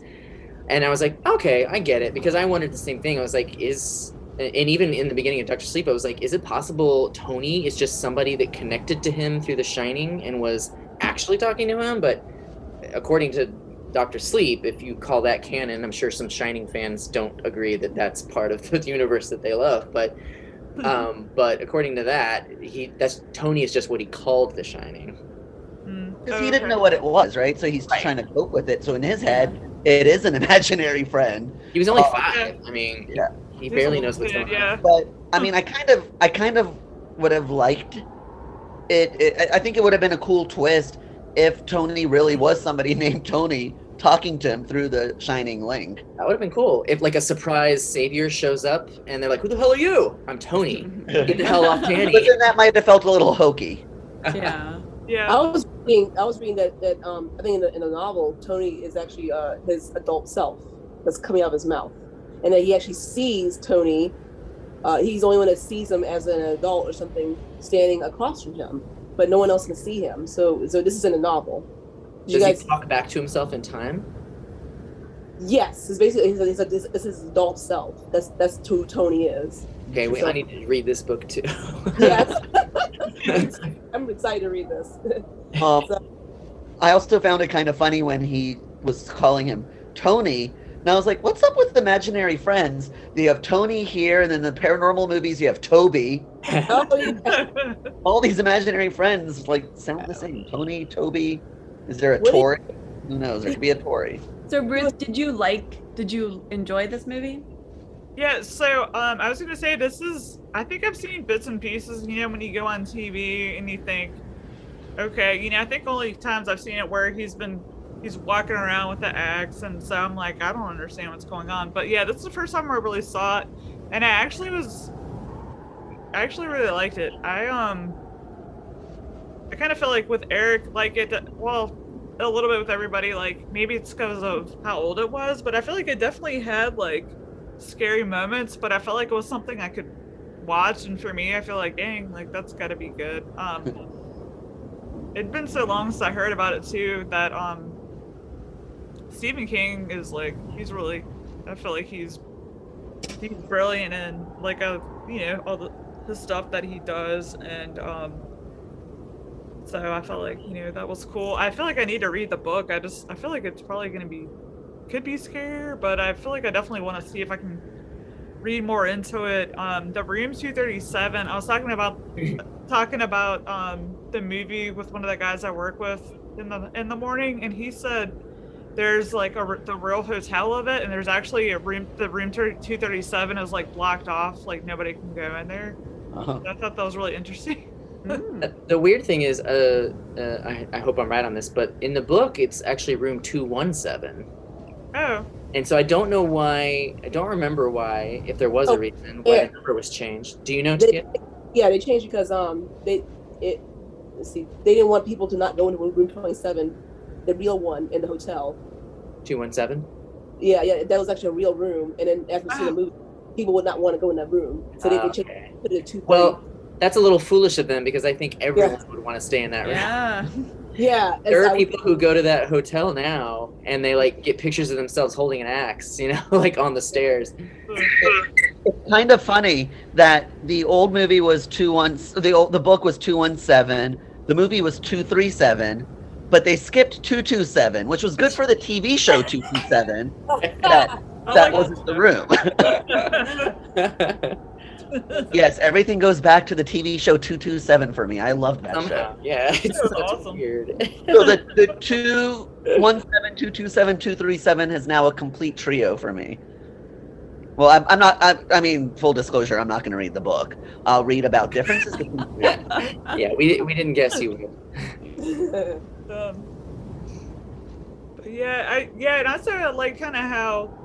And I was like, "Okay, I get it," because I wondered the same thing. I was like, "Is and even in the beginning of Doctor Sleep, I was like, is it possible Tony is just somebody that connected to him through The Shining and was actually talking to him? But according to Doctor Sleep, if you call that canon, I'm sure some Shining fans don't agree that that's part of the universe that they love. But um, but according to that, he that's Tony is just what he called The Shining. Because Oh, he didn't know what it was right so he's Right. trying to cope with it so in his head it is an imaginary friend He was only um, five. I mean, Yeah. he He's barely knows what's kid, going yeah. on. but i mean i kind of i kind of would have liked it, it I- i think it would have been a cool twist if tony really was somebody named tony talking to him through the shining link That would have been cool if like a surprise savior shows up and they're like, "Who the hell are you?" I'm Tony. Get the hell off Danny. but then that might have felt a little hokey yeah. Yeah. I was reading. I was reading that that um, I think in the, in the novel, Tony is actually uh, his adult self that's coming out of his mouth, and that he actually sees Tony. Uh, he's the only one that sees him as an adult or something standing across from him, but no one else can see him. So, so this is in the novel. Did Does you guys? he talk back to himself in time? Yes, it's basically it's, it's, it's, it's his adult self. That's that's who Tony is. Okay, wait, I need to read this book too. Yes. I'm excited to read this. Um, So- I also found it kind of funny when he was calling him Tony. And I was like, what's up with imaginary friends? You have Tony here, and then the paranormal movies, you have Toby. oh, yeah. All these imaginary friends like sound the same. Tony, Toby. Is there a What do you- Tory? Who knows? There could be a Tory. So Bruce, did you like? Did you enjoy this movie? Yeah, so um, I was gonna say this is. I think I've seen bits and pieces. You know, when you go on TV and you think, okay, you know, I think only times I've seen it where he's been he's walking around with the axe, and so I'm like, I don't understand what's going on. But yeah, this is the first time I really saw it, and I actually was, I actually really liked it. I um, I kind of feel like with Eric, like it, well, a little bit with everybody. Like maybe it's because of how old it was, but I feel like it definitely had like scary moments, but I felt like it was something I could watch. And for me, I feel like, dang, like that's got to be good. Um, it'd been so long since I heard about it too that um, Stephen King is like he's really, I feel like he's he's brilliant and like a you know all the his stuff that he does and um. So I felt like you know that was cool. I feel like I need to read the book. I just I feel like it's probably gonna be could be scary, but I feel like I definitely want to see if I can read more into it. Um, the Room 237. I was talking about talking about um, the movie with one of the guys I work with in the in the morning, and he said there's like a r- the real hotel of it, and there's actually a room. The Room 237 is like blocked off, like nobody can go in there. Uh-huh. I thought that was really interesting. Hmm. Uh, The weird thing is, uh, uh, I, I hope I'm right on this, but in the book, it's actually room 217. Oh, And so I don't know why, I don't remember why, if there was a Oh, reason why yeah. the number was changed. Do you know, They- Tia? yeah, they changed because um they it let's see they didn't want people to not go into room 27, the real one in the hotel. 217? Yeah, yeah, that was actually a real room. And then after seeing the movie, people would not want to go in that room, so they, they changed Okay. put it to Well, that's a little foolish of them because I think everyone would want to stay in that room. Yeah. yeah. There are people who go to that hotel now and they like get pictures of themselves holding an axe, you know, like on the stairs. It's kind of funny that the old movie was two one the old, the book was 217 the movie was 237 but they skipped 227 which was good for the tv show 227 that that like wasn't the room yes everything goes back to the tv show 227 for me i loved that show yeah, it's was such awesome. weird. so the, the 217 227 237 is now a complete trio for me well i'm, I'm not I, I mean full disclosure i'm not going to read the book i'll read about differences between yeah, we we didn't guess you would. um, but yeah, I yeah, and also I like kind of how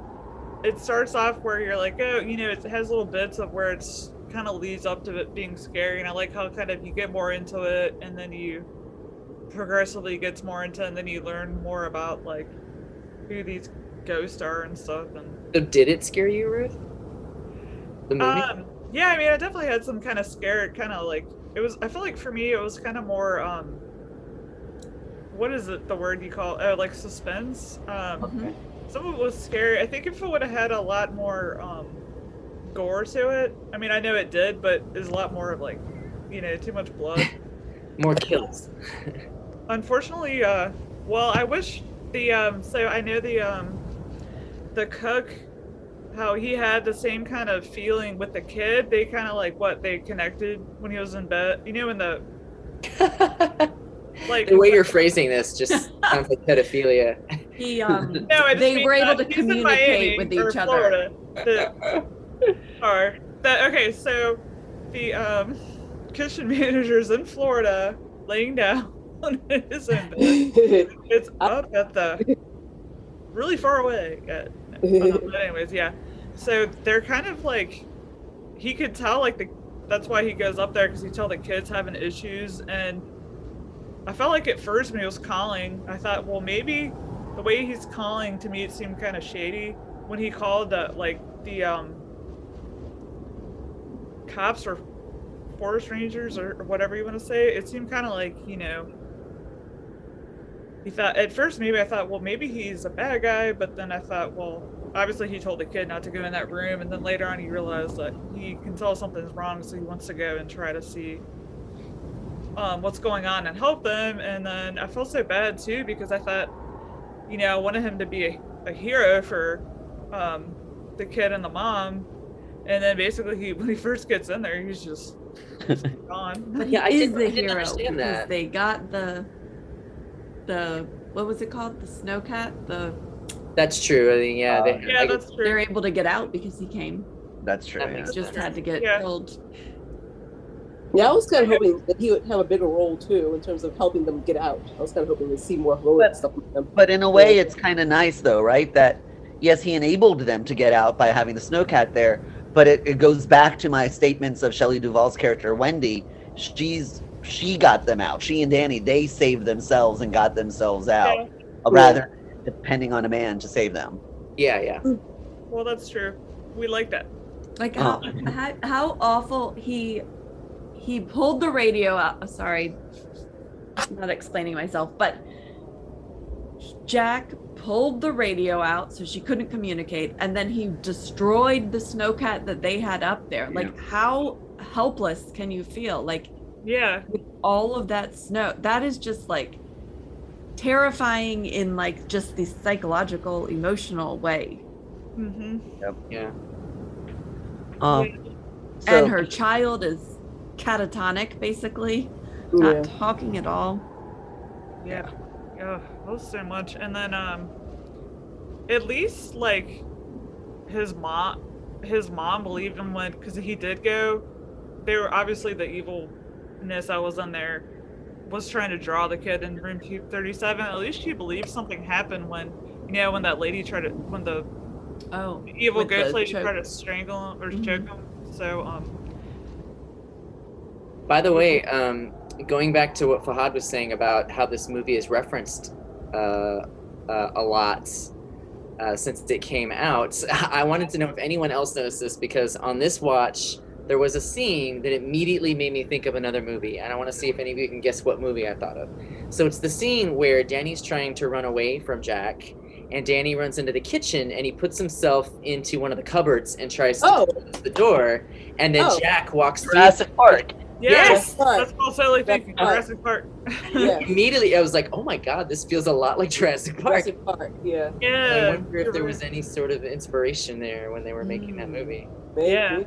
it starts off where you're like, oh, you know, it has little bits of where it's kind of leads up to it being scary, and I like how kind of you get more into it, and then you progressively gets more into, it, and then you learn more about like who these ghosts are and stuff, and So did it scare you, Ruth? The movie? um, yeah, I mean, I definitely had some kind of scared, kind of like it was. I feel like for me, it was kind of more. um What is it? The word you call? Oh, like suspense. Um, okay. Some of it was scary. I think if it would have had a lot more um, gore to it, I mean, I know it did, but there's a lot more of like, you know, too much blood. More kills. Unfortunately, uh, well, I wish the um, so I know the um, the cook, how he had the same kind of feeling with the kid. They kind of like what they connected when he was in bed. You know, in the like the way you're phrasing this just sounds like pedophilia. He um No, I just They mean, were able uh, to he's in communicate Miami with or each other. Florida. The, or that okay, so the um, kitchen manager's in Florida, laying down on his bed. It's up at the really far away. At, but anyways, yeah. So they're kind of like he could tell like the that's why he goes up there because he tell the kids having issues and I felt like at first when he was calling, I thought, well, maybe the way he's calling to me, it seemed kind of shady. When he called the like the um cops or forest rangers or, whatever you want to say, it seemed kind of like you know he thought at first maybe I thought, well, maybe he's a bad guy, but then I thought, well, obviously he told the kid not to go in that room, and then later on he realized that he can tell something's wrong, so he wants to go and try to see um, what's going on and help them. And then I felt so bad too because I thought, you know, I wanted him to be a, a hero for um, the kid and the mom, and then basically he when he first gets in there, he's just, just gone. But he Yeah, I is the hero understand because that. they got the the what was it called? The snowcat. The That's true. I mean, yeah, Uh, they, Yeah, like, that's true. they're able to get out because he came. That's true. That yeah. He just sense. had to get Yeah. killed. Yeah, I was kind of hoping that he would have a bigger role too in terms of helping them get out. I was kind of hoping we'd see more heroic But- stuff with them. But in a way, it's kind of nice, though, right? That yes, he enabled them to get out by having the snowcat there. But it, it goes back to my statements of Shelley Duvall's character Wendy. She's she got them out. She and Danny they saved themselves and got themselves out, Yeah. uh, rather than depending on a man to save them. yeah, yeah. Well, that's true. We like that. Like how, Uh. how how awful he he pulled the radio out. Sorry, I'm not explaining myself, but Jack pulled the radio out so she couldn't communicate, and then he destroyed the snowcat that they had up there. Like how helpless can you feel? Like Yeah. with all of that snow, that is just like terrifying in like just the psychological, emotional way. Mm-hmm. Yeah. Um, so, and her child is catatonic, basically, not Yeah. talking at all. Yeah. Yeah. That was so much. And then um at least like his mom his mom believed him when because he did go they were obviously the evilness that was in there was trying to draw the kid in room 237 at least she believed something happened when you know when that lady tried to when the Oh, evil With ghost lady choke. tried to strangle him or Mhm. choke him so um By the way, um, going back to what Fahad was saying about how this movie is referenced uh, uh, a lot uh, since it came out, I wanted to know if anyone else noticed this because on this watch, there was a scene that immediately made me think of another movie, and I want to see if any of you can guess what movie I thought of. So it's the scene where Danny's trying to run away from Jack, and Danny runs into the kitchen and he puts himself into one of the cupboards and tries to Oh. close the door, and then Oh. Jack walks through. Jurassic Park. Yes, Park. that's what I was thinking Park. Jurassic Park Yeah. immediately I was like, "Oh my god, this feels a lot like Jurassic Park." Jurassic Park. Yeah. yeah I wonder if there was any sort of inspiration there when they were making that Mm. movie. Maybe. Yeah.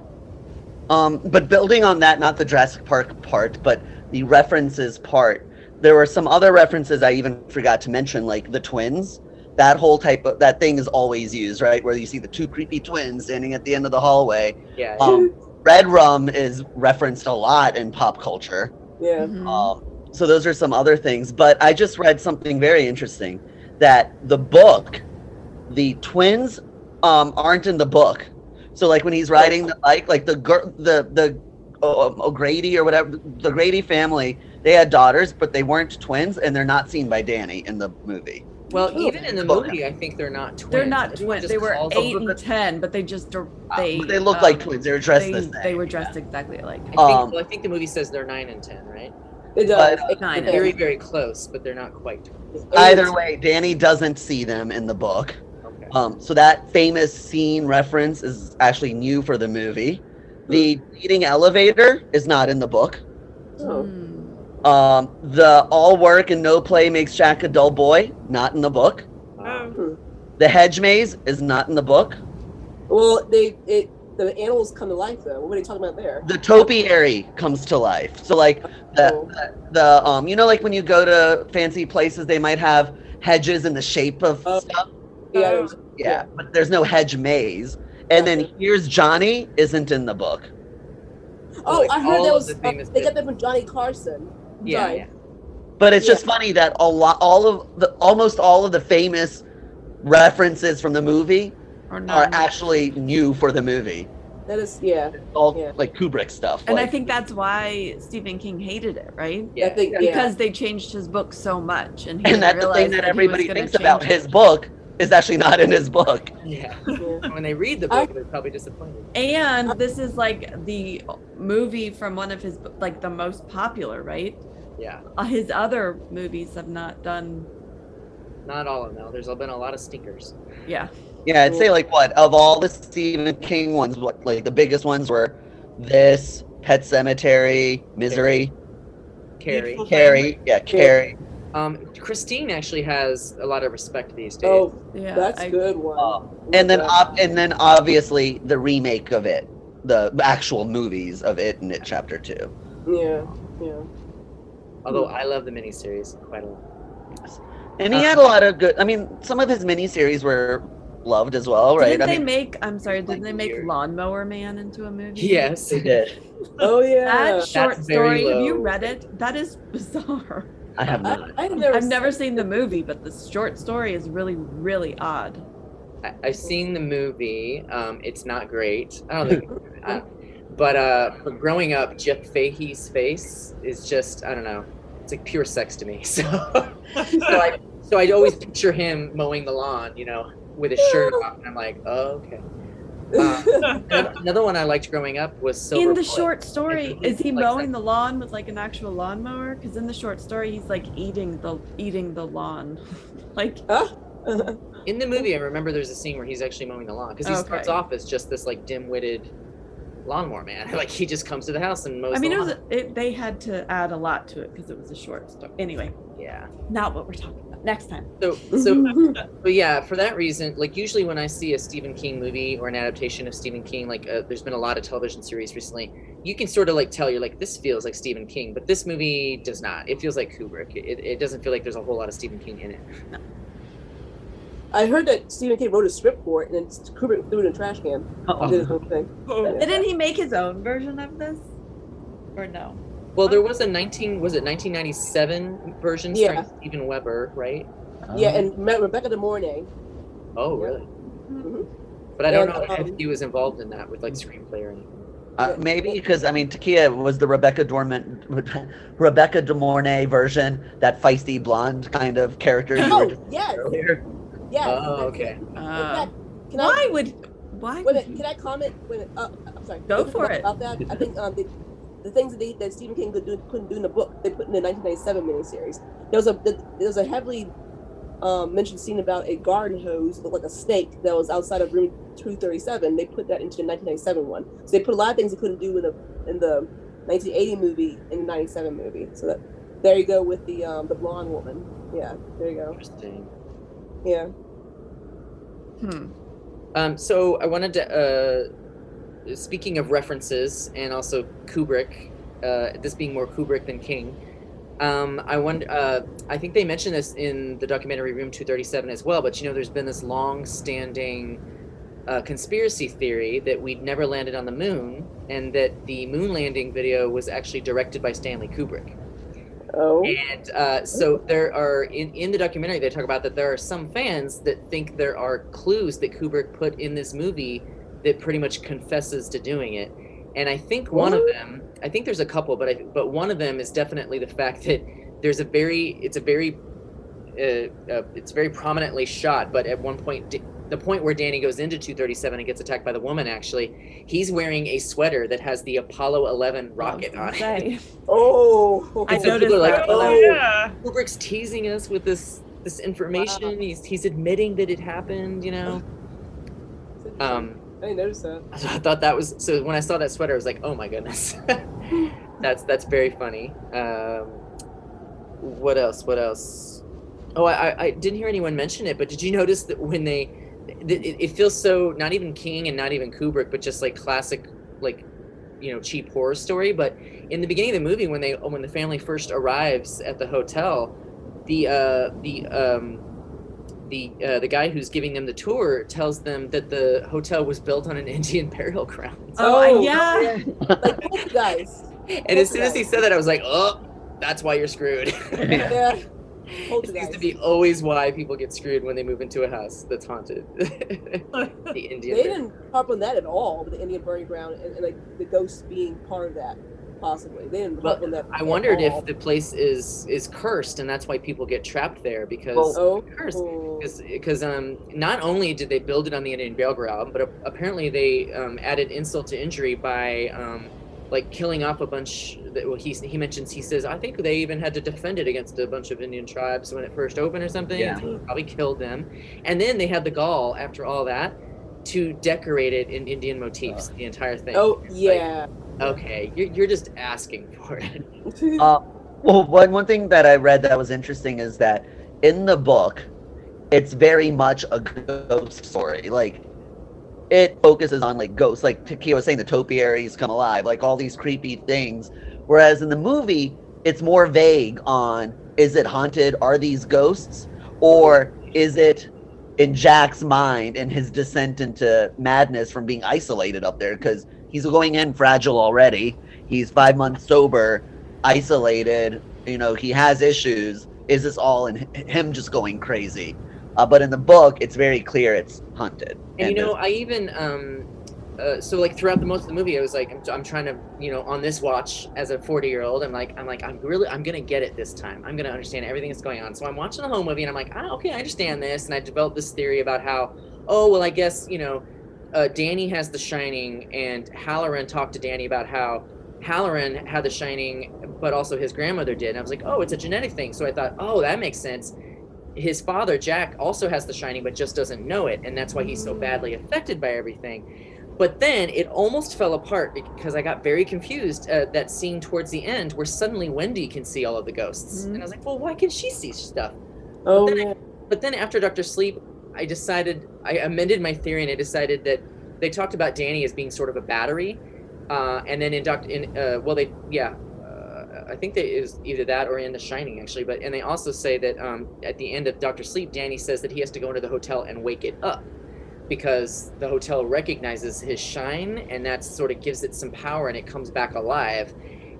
Um, but building on that, not the Jurassic Park part, but the references part, there were some other references I even forgot to mention, like the twins. That whole type of that thing is always used, right? Where you see the two creepy twins standing at the end of the hallway. Yeah. Um, Red rum is referenced a lot in pop culture. Yeah. Mhm. Um, so those are some other things. But I just read something very interesting that the book, the twins, um, aren't in the book. So like when he's riding the bike, like the girl, the the uh, O'Grady or whatever, the Grady family, they had daughters, but they weren't twins, and they're not seen by Danny in the movie. Well, Oh. even in the Well, movie, I think they're not twins. They're not Everyone twins. just They were eight and ten, but they just dir- they They, they look um, like twins. They were dressed They, the same. they were dressed exactly alike. I think, Um, well, I think the movie says they're nine and ten, right? It does. But, It- Nine it Very, very close, but they're not quite twins. Either way, Danny doesn't see them in the book. Okay. Um, so that famous scene reference is actually new for the movie. The leading elevator is not in the book. Oh. Hmm. Um, the all work and no play makes Jack a dull boy, not in the book. Oh. The hedge maze is not in the book. Well, they it the animals come to life though. What are you talking about there? The topiary comes to life. So like the, Oh. the, the um, you know, like when you go to fancy places, they might have hedges in the shape of Oh. stuff. Yeah. There's- Yeah, but there's no hedge maze. And then here's Johnny isn't in the book. Oh, Like I heard that was the uh, they got that from Johnny Carson. Yeah, Right. yeah. But it's just funny that a lot, all of the, almost all of the famous references from the movie Or are actually new for the movie. That is yeah. All Yeah. like Kubrick stuff. and I think that's why Stephen King hated it, right? Yeah. I think yeah. Because they changed his book so much, and he and that's the thing that that everybody thinks about it. his book is actually not in his book. Yeah. yeah. When they read the I- book, they're probably disappointed. And this is like the movie from one of his like the most popular, right? Yeah. Uh, his other movies have not done not all of them. though. There's been a lot of stinkers. Yeah. Yeah, I'd say like what of all the Stephen King ones, what like the biggest ones were this, Pet Sematary, Misery, Carrie. Beautiful Carrie, yeah, Carrie. Um, Christine actually has a lot of respect these days. Oh, Yeah. that's I- a good one. Uh, and then ob- and then obviously the remake of it, the actual movies of it and it chapter two. yeah, yeah. Although I love the miniseries quite a lot. And he had a lot of good. I mean, some of his miniseries were loved as well, right? Didn't I they mean, make? I'm sorry. Didn't like they make weird. Lawnmower Man into a movie? Yes. they did. Oh yeah. That short That's very story. Have you read it? That is bizarre. I have not. I've never. I've never seen the movie, but the short story is really, really odd. I, I've seen the movie. Um, it's not great. I don't think. I, but uh, but growing up, Jeff Fahey's face is just I don't know. It's like pure sex to me. So so I so I'd always picture him mowing the lawn, you know, with his shirt off, and I'm like, oh okay. Uh, another, another one I liked growing up was Silver in the Bullet. short story, is he like mowing that. the lawn with like an actual lawnmower? Because in the short story, he's like eating the eating the lawn. like In the movie, I remember there's a scene where he's actually mowing the lawn because he starts off as just this like dim-witted lawnmower man. Like he just comes to the house and mows. I mean, the it was it, they had to add a lot to it because it was a short story. Anyway, yeah. not what we're talking about. Next time. So so But yeah, for that reason, like usually when I see a Stephen King movie or an adaptation of Stephen King, like uh, there's been a lot of television series recently, you can sort of like tell you're like this feels like Stephen King, but this movie does not. It feels like Kubrick. It, it doesn't feel like there's a whole lot of Stephen King in it. I heard that Stephen King wrote a script for it, and then Kubrick threw it in a trash can. Did his own thing. Oh, Didn't he make his own version of this? Or no? Well, there was a 19 was it 1997 version starring Steven Weber, right? Yeah, and Re- Rebecca De Mornay. Oh, Yeah. really? Mhm. But I don't And, know if um, he was involved in that with like screenplay or anything. Uh, maybe because I mean, Takia was the Rebecca Dormant, Rebecca De Mornay version, that feisty blonde kind of character you were Oh yes, earlier. Yes. Oh, that's okay. Uh, fact, can I why would why Wait a minute, can I comment? Wait a minute, uh, I'm sorry. Go for it. About that, I think um, the, the things that, they, that Stephen King could do, couldn't do in the book, they put in the 1997 miniseries. There was a there was a heavily um, mentioned scene about a garden hose that like a snake that was outside of room 237. They put that into the 1997 one. So they put a lot of things they couldn't do in the in the 1980 movie in the 97 movie. So that there you go with the um, the blonde woman. Yeah, there you go. Interesting. Yeah. Hmm. Um, so I wanted to, uh, speaking of references and also Kubrick, uh, this being more Kubrick than King, um, I wonder. Uh, I think they mentioned this in the documentary Room 237 as well. But you know, there's been this long-standing uh, conspiracy theory that we'd never landed on the moon, and that the moon landing video was actually directed by Stanley Kubrick. Oh. And uh, so there are in, in the documentary they talk about that there are some fans that think there are clues that Kubrick put in this movie that pretty much confesses to doing it. And I think one of them, I think there's a couple, but I, but one of them is definitely the fact that there's a very it's a very uh, uh, it's very prominently shot, but at one point D- the point where Danny goes into 237 and gets attacked by the woman actually, he's wearing a sweater that has the Apollo 11 rocket on it. Say. Oh. I so noticed people like, that. oh, oh, yeah. Kubrick's teasing us with this this information. Wow. He's he's admitting that it happened. You know. Um, I didn't notice that. so I thought that was so. When I saw that sweater, I was like, oh my goodness, that's that's very funny. Um, what else? What else? Oh, I, I- I didn't hear anyone mention it, but did you notice that when they, th- it, it feels so not even King and not even Kubrick, but just like classic, like, you know, cheap horror story. But in the beginning of the movie, when they when the family first arrives at the hotel, the uh, the um, the uh, the guy who's giving them the tour tells them that the hotel was built on an Indian burial ground. Oh, Oh, yeah. Like both guys. And as soon as he said that, I was like, oh, that's why you're screwed. Yeah. it seems to be always why people get screwed when they move into a house that's haunted. the Indian. They didn't harp on that at all with the Indian burning ground and, and like the ghosts being part of that, possibly. They didn't harp Well, that. I wondered all. if the place is is cursed, and that's why people get trapped there because Well, Oh, cursed. oh. because um not only did they build it on the Indian burial ground, but a- apparently they um, added insult to injury by um, like killing off a bunch. That, well, he he mentions he says I think they even had to defend it against a bunch of Indian tribes when it first opened or something. Yeah. so probably killed them, and then they had the gall after all that to decorate it in Indian motifs. the entire thing. Oh It's like, yeah. okay, you're you're just asking for it. Uh, well, one one thing that I read that was interesting is that in the book, it's very much a ghost story. Like it focuses on like ghosts, like Takia was saying, the topiaries come alive, like all these creepy things. Whereas in the movie, it's more vague on is it haunted? Are these ghosts? Or is it in Jack's mind and his descent into madness from being isolated up there? Because he's going in fragile already. He's five months sober, isolated. You know, he has issues. Is this all in him just going crazy? Uh, but in the book, it's very clear it's hunted. And you know, I even um, uh, so like throughout the most of the movie, I was like, I'm, I'm trying to, you know, on this watch as a 40 year old, I'm like, I'm like, I'm really, I'm gonna get it this time. I'm gonna understand everything that's going on. So I'm watching the home movie, and I'm like, ah, okay, I understand this, and I developed this theory about how, oh, well, I guess you know, uh, Danny has The Shining, and Hallorann talked to Danny about how. Hallorann had The Shining, but also his grandmother did. And I was like, oh, it's a genetic thing. So I thought, oh, that makes sense his father Jack also has the shining but just doesn't know it and that's why he's so badly affected by everything. But then it almost fell apart because I got very confused uh, that scene towards the end where suddenly Wendy can see all of the ghosts. And I was like well why can she see stuff? Oh then I- but then after Doctor Sleep I decided I amended my theory and I decided that they talked about Danny as being sort of a battery uh, and then in Doctor in uh, well they yeah I think that is either that or in The Shining actually. But and they also say that um, at the end of Doctor Sleep, Danny says that he has to go into the hotel and wake it up because the hotel recognizes his shine and that sort of gives it some power and it comes back alive.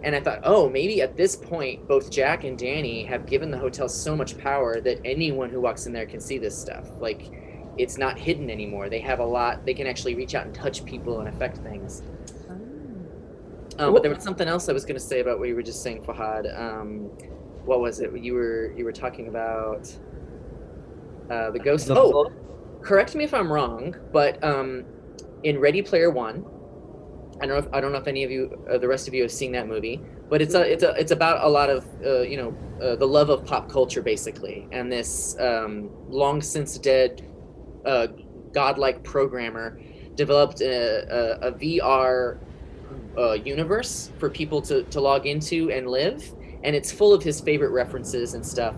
And I thought, oh, maybe at this point, both Jack and Danny have given the hotel so much power that anyone who walks in there can see this stuff. Like, it's not hidden anymore. They have a lot. They can actually reach out and touch people and affect things. Um, but there was something else I was going to say about what you were just saying, Fahad. Um, what was it? You were you were talking about uh, the ghost. The oh, book- correct me if I'm wrong, but um, in Ready Player One, I don't know if I don't know if any of you, uh, the rest of you, have seen that movie, but it's a it's a it's about a lot of uh, you know uh, the love of pop culture basically, and this um, long since dead uh, godlike programmer developed a, a, a VR uh, universe for people to, to log into and live and it's full of his favorite references and stuff.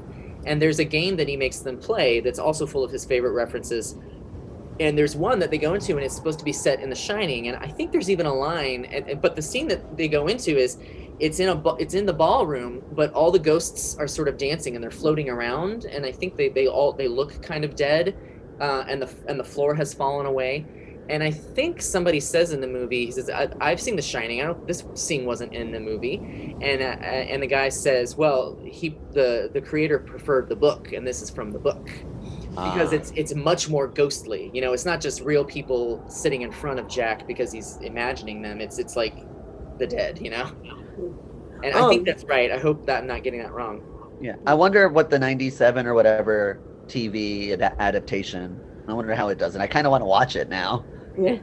And there's a game that he makes them play that's also full of his favorite references. And there's one that they go into and it's supposed to be set in the shining and i think there's even a line and, and- but the scene that they go into is it's in a it's in the ballroom but all the ghosts are sort of dancing and they're floating around and i think they, they all they look kind of dead uh, and the and the floor has fallen away and I think somebody says in the movie, he says, I, "I've seen The Shining. I don't. This scene wasn't in the movie." And uh, and the guy says, "Well, he the the creator preferred the book, and this is from the book because Ah. it's it's much more ghostly. You know, it's not just real people sitting in front of Jack because he's imagining them. It's it's like the dead. You know." And I think Um, that's right. I hope that I'm not getting that wrong. Yeah, I wonder what the '97 or whatever TV ad- adaptation. I wonder how it does, and I kind of want to watch it now. Yeah.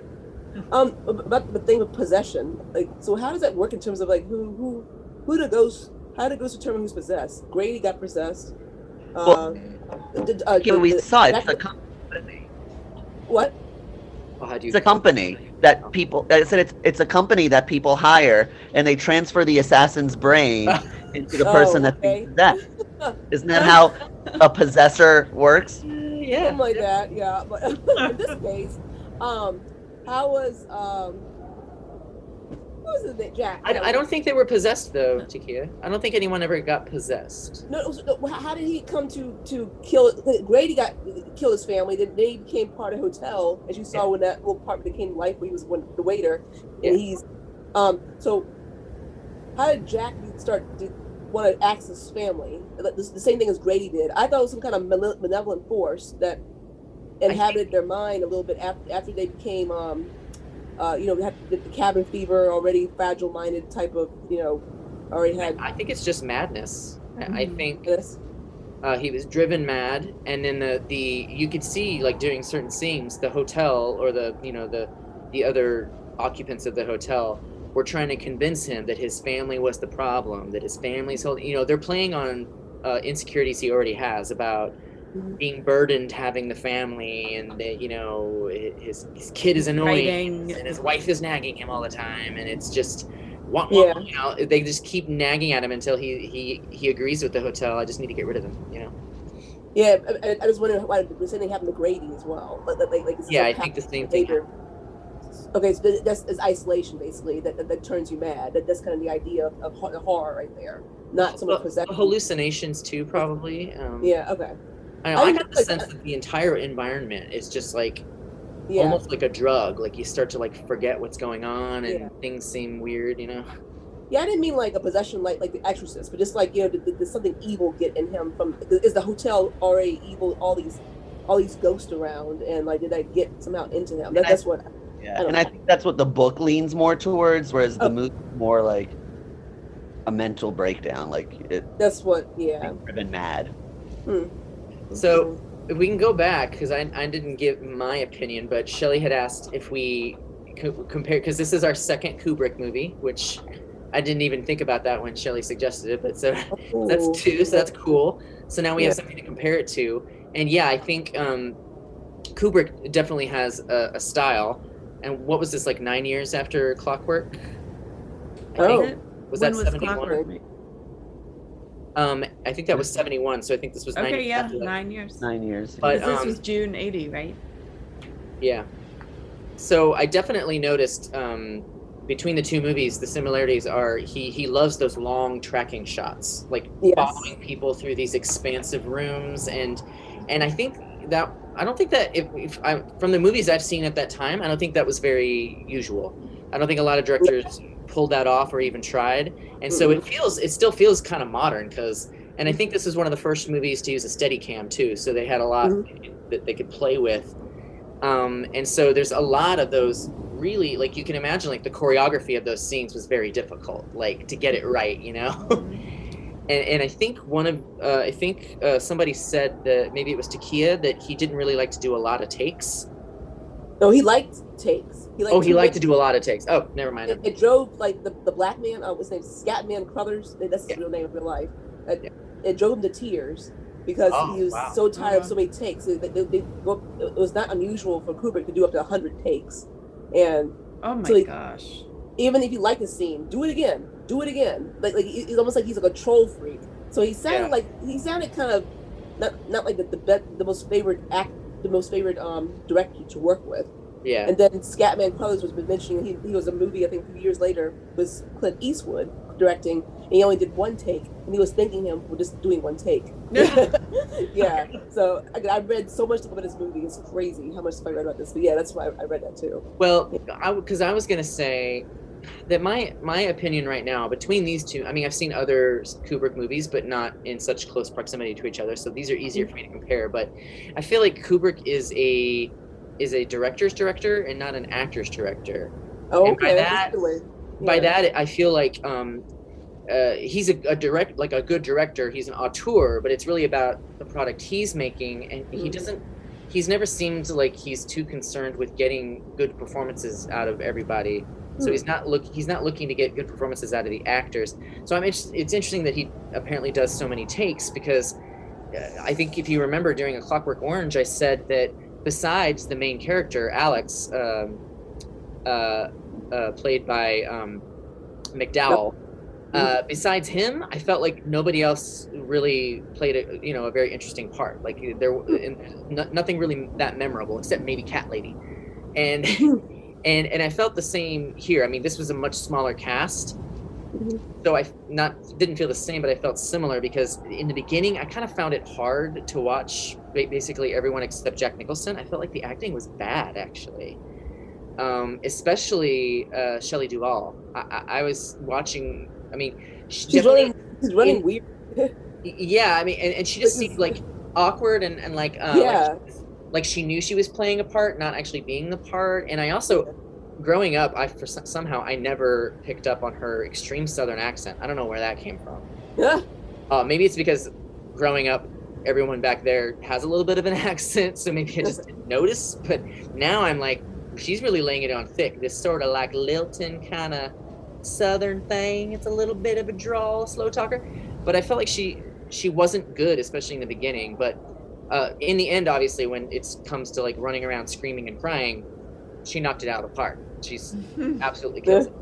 Um, about the thing with possession, like, so how does that work in terms of like who who who the ghost? How do ghosts determine who's possessed? Grady got possessed. Uh, did, uh, Yeah, we the- saw it. It's a, Jack- com- what? Well, how do you? it's a company that people. I said it's it's a company that people hire, and they transfer the assassin's brain into the Oh, person that's okay. being possessed. Isn't that how a possessor works? yeah. Something like that, yeah. But in this case, um, how was um, who was it? Jack? I, I don't think they were possessed though, Takia. I don't think anyone ever got possessed. No, was- no, how did he come to to kill? Grady got kill his family. Then they became part of the hotel, as you saw when that little part became life, where he was one, the waiter, Yeah. and he's um. So, how did Jack start to want to access his family? Like, The, the same thing as Grady did. I thought it was some kind of malevolent force that inhabited their mind a little bit after after they became um. Uh, you know, the, the cabin fever, already fragile-minded type of, you know, already had I think it's just madness. I, I think this. uh, he was driven mad, and then the the you could see like during certain scenes, the hotel or the you know the the other occupants of the hotel were trying to convince him that his family was the problem, that his family's holding, you know, they're playing on uh, insecurities he already has about. Being burdened having the family and that, you know, his, his kid is annoying Writing. and his wife is nagging him all the time. And it's just, wah, Yeah. you know, they just keep nagging at him until he, he, he agrees with the hotel. I just need to get rid of him, you know? Yeah, I, I- was wondering why the same thing happened to Grady as well. Like, like, like Yeah, like I think the same thing. Okay, so th- that's is isolation basically that, that, that turns you mad. That, that's kind of the idea of, of horror right there, not so much Well, possession. hallucinations too, probably. Um, Yeah. Okay. I, know, I I got the like, sense uh, that the entire environment is just like Yeah. almost like a drug. Like you start to like forget what's going on and Yeah. things seem weird, you know? Yeah, I didn't mean like a possession like like The Exorcist, but just like you know, did, did, something evil get in him from? Is the hotel already evil? All these, all these ghosts around, and like did that get somehow into him? That, I- that's what. Yeah, I and I think that's what the book leans more towards, whereas the Oh. movie more like a mental breakdown, like it That's what. Yeah. driven mad. So if we can go back, because I, I didn't give my opinion, but Shelley had asked if we co- compare, because this is our second Kubrick movie, which I didn't even think about that when Shelley suggested it, but so Ooh. that's two, so that's cool. So now we have something to compare it to. And yeah, I think um, Kubrick definitely has a, a style. And what was this, like nine years after Clockwork? I Oh. think. Was when that was 71? Clockwork? made? Um, I think that was 71, so I think this was nine Okay, years yeah, after nine years. Nine years. But, 'Cause this um, was June 80, right? Yeah. So I definitely noticed um, between the two movies, the similarities are he he loves those long tracking shots, like Yes. following people through these expansive rooms, and and I think that I don't think that if, if I from the movies I've seen at that time, I don't think that was very usual. I don't think a lot of directors pulled that off or even tried, and so it feels it still feels kind of modern because. And I think this is one of the first movies to use a Steadicam too, so they had a lot that they could play with. Um, and so there's a lot of those really like you can imagine like the choreography of those scenes was very difficult like to get it right you know? And, and i think one of uh, i think uh, somebody said that maybe it was takia that he didn't really like to do a lot of takes No, he liked takes. He liked oh he liked to do a lot of takes oh never mind It, it drove like the, the black man. Uh, what's his name? Scatman Crothers. That's his Yeah. real name in real life. Uh, Yeah. It drove him to tears because Oh, he was wow. so tired of Uh-huh. so many takes. They, they, they go, it was not unusual for Kubrick to do up to hundred takes, and Oh my So he- gosh. even if you like a scene, do it again, do it again. Like like he- it's almost like he's a control freak. So he sounded Yeah. like he sounded kind of not not like the the, be, the most favorite act, the most favorite um director to work with. yeah And then Scatman Crothers was mentioning he, he was a movie I think a few years later was Clint Eastwood directing and he only did one take and he was thanking him for just doing one take. yeah. So I, I read so much about this movie. It's crazy how much stuff I read about this. But yeah, that's why I, I read that too. Well, I because I was gonna say that my my opinion right now between these two, I mean, I've seen other Kubrick movies, but not in such close proximity to each other, so these are easier for me to compare. But I feel like Kubrick is a is a director's director and not an actor's director. Oh, And by that- way. By that, I feel like um, uh, he's a, a direct like a good director. He's an auteur, but it's really about the product he's making, and he Mhm. doesn't. He's never seemed like he's too concerned with getting good performances out of everybody. So Hmm. he's not look he's not looking to get good performances out of the actors. So I'm inter- it's interesting that he apparently does so many takes because uh, I think if you remember during a Clockwork Orange, I said that besides the main character Alex, um, uh, uh, played by um, McDowell. Uh, besides him, I felt like nobody else really played a you know a very interesting part. Like there, and no, nothing really that memorable except maybe Cat Lady, and and and I felt the same here. I mean, this was a much smaller cast, Mhm. so I not didn't feel the same, but I felt similar because in the beginning I kind of found it hard to watch basically everyone except Jack Nicholson. I felt like the acting was bad actually, um, especially uh, Shelley Duvall. I, I, I was watching. I mean, she She's running. She's running in- weird. Yeah i mean and, and she just seemed like awkward and, and like uh Yeah. like, like she knew she was playing a part not actually being the part and i also growing up i for somehow i never picked up on her extreme southern accent i don't know where that came from Yeah. uh maybe it's because growing up everyone back there has a little bit of an accent so maybe i just didn't notice but now i'm like she's really laying it on thick this sort of like lilton kind of southern thing. It's a little bit of a drawl, slow talker. But I felt like she she wasn't good, especially in the beginning. But uh, in the end, obviously, when it comes to like running around screaming and crying, she knocked it out of the park. She's absolutely kills it.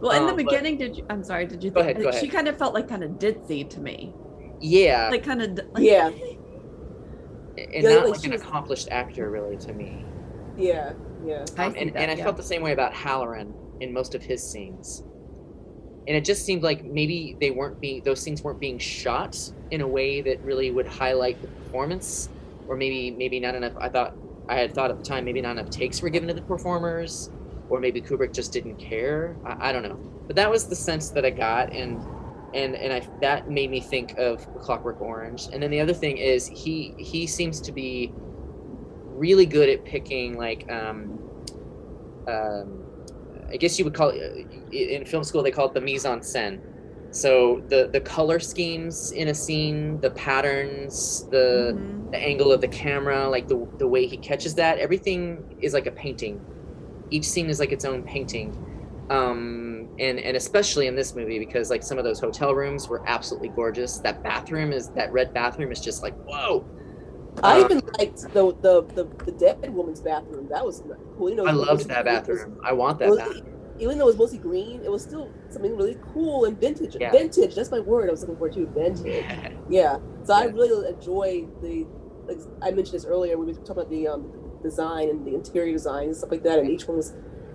well, in the Um, but- beginning, did you? I'm sorry. Did you? Go think, ahead, go She ahead. kind of felt like kind of ditzy to me. Yeah, Like kind of. Like, Yeah. and Yeah, not like like an was- accomplished actor, really, to me. Yeah, yeah. Um, see and, that, and I yeah. felt the same way about Hallorann in most of his scenes. And it just seemed like maybe they weren't being those scenes weren't being shot in a way that really would highlight the performance, or maybe maybe not enough. I thought I had thought at the time maybe not enough takes were given to the performers, or maybe Kubrick just didn't care. I, I don't know, but that was the sense that I got, and and and I that made me think of Clockwork Orange. And then the other thing is he he seems to be really good at picking like um, um, I guess you would call it in film school they call it the mise en scène. So the the color schemes in a scene, the patterns, the Mhm. the angle of the camera, like the the way he catches that, everything is like a painting. Each scene is like its own painting. Um, and and especially in this movie because like some of those hotel rooms were absolutely gorgeous. That bathroom is that red bathroom is just like whoa. I Um, even liked the, the the the dead woman's bathroom. That was cool. You know, I loved that it was- bathroom. I want that was- bathroom. Even though it was mostly green, it was still something really cool and vintage. Yeah. Vintage. That's my word. I was looking for too. Vintage. Yeah. So I really enjoy the. Like I mentioned this earlier. when We were talking about the um, design and the interior design and stuff like that. And each one was.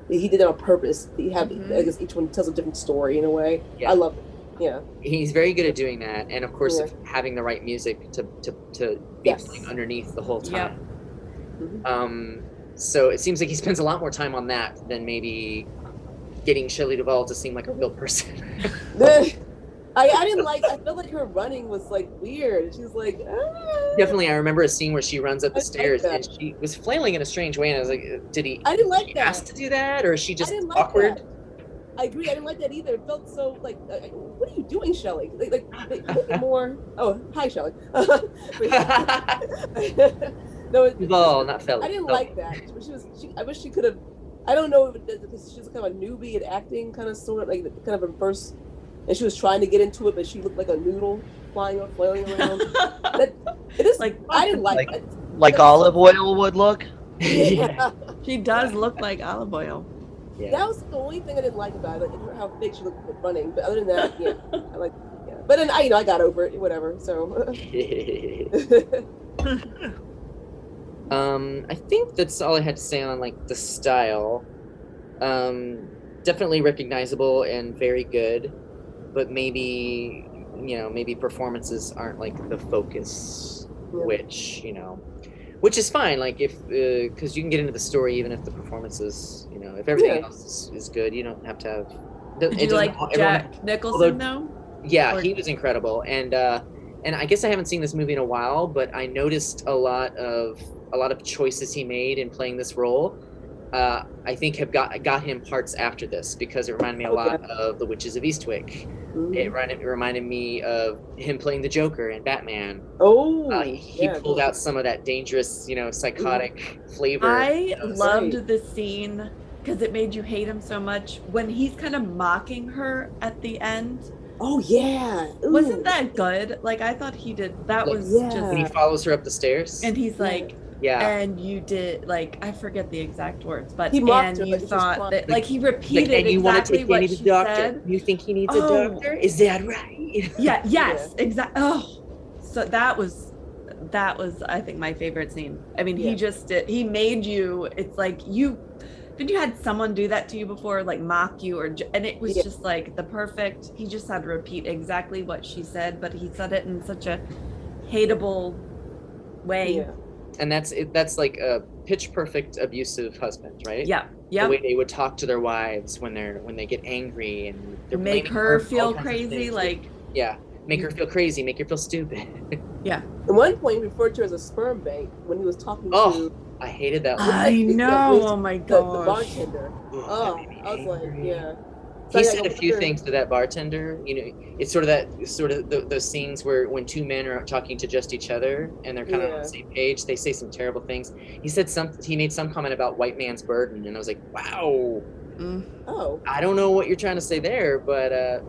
He did it on purpose. He had. Mhm. I guess each one tells a different story in a way. Yeah. I love it. Yeah. he's very good at doing that and of course Yeah. of having the right music to to, to be Yes. playing underneath the whole Yep. time Mhm. um so it seems like he spends a lot more time on that than maybe getting Shelley Duvall to seem like a real person I, I didn't like. I felt like her running was like weird. She's like. "Ah." definitely I remember a scene where she runs up the like stairs that. and she was flailing in a strange way and I was like uh, did he I didn't like that. asked to do that or is she just I didn't like awkward that. I agree. I didn't like that either. It felt so like, uh, what are you doing, Shelley? Like, like, like, more. Oh, hi, Shelley. no, it, Duvall not Felly I didn't Oh. like that. She was. She, I wish she could have. I don't know if it, because she was kind of a newbie at acting, kind of sort of like kind of her first, and she was trying to get into it, but she looked like a noodle flying or flailing around. that, it is Like- like I didn't like, Like- it. Like Olive Oyl would look. yeah. She does look like Olive Oyl. yeah. That was the only thing I didn't like about it, and how big she looked running. But other than that, yeah, I like. Yeah. But then I, you know, I got over it. Whatever. So. Um, I think that's all I had to say on like the style. Um, definitely recognizable and very good, but maybe you know maybe performances aren't like the focus, Yeah. which you know, which is fine. Like if because you can get into the story even if the performances you know if everything Yeah. else is, is good, you don't have to have. Did you like Jack Nicholson though? Yeah, Or- he was incredible, and uh, and I guess I haven't seen this movie in a while, but I noticed a lot of a lot of choices he made in playing this role. Uh, I think have got got him parts after this because it reminded me a lot of The Witches of Eastwick. Mhm. It reminded, it reminded me of him playing the Joker in Batman. oh, Uh, he yeah. pulled out some of that dangerous, you know, psychotic flavor. I loved Right. the scene because it made you hate him so much when he's kind of mocking her at the end. Oh yeah. Ooh. Wasn't that good? Like I thought he did. That Like, was Yeah. when he follows her up the stairs. And he's like, yeah, and you did like I forget the exact words, but He and her, you like, thought that like he like, repeated and you want to exactly take what she doctor? said. You think he needs Oh. a doctor? Is that right? Yeah. Yes. Exactly. Oh, so that was that was I think my favorite scene. I mean, Yeah. he just did. He made you. It's like you. Did you had someone do that to you before, like mock you, or and it was Yeah. just like the perfect. He just had to repeat exactly what she said, but he said it in such a hateable way. Yeah. And that's it, that's like a pitch perfect abusive husband, right? Yeah. yeah. The way they would talk to their wives when they're when they get angry and they're Make blaming her feel crazy. Like yeah, make her feel crazy, make her feel stupid. Yeah. At one point, he referred to her as a sperm bank when he was talking Oh, to I hated that. I know. please, Oh my the, the gosh. bartender. Ugh, Oh, that made me I was like, yeah. So He said a few "Sure." things to that bartender. You know, it's sort of that sort of th those scenes where when two men are talking to just each other and they're kind of on the same page, they say some terrible things. He said some. He made some comment about white man's burden, and I was like, wow. Mm. Oh. I don't know what you're trying to say there, but uh,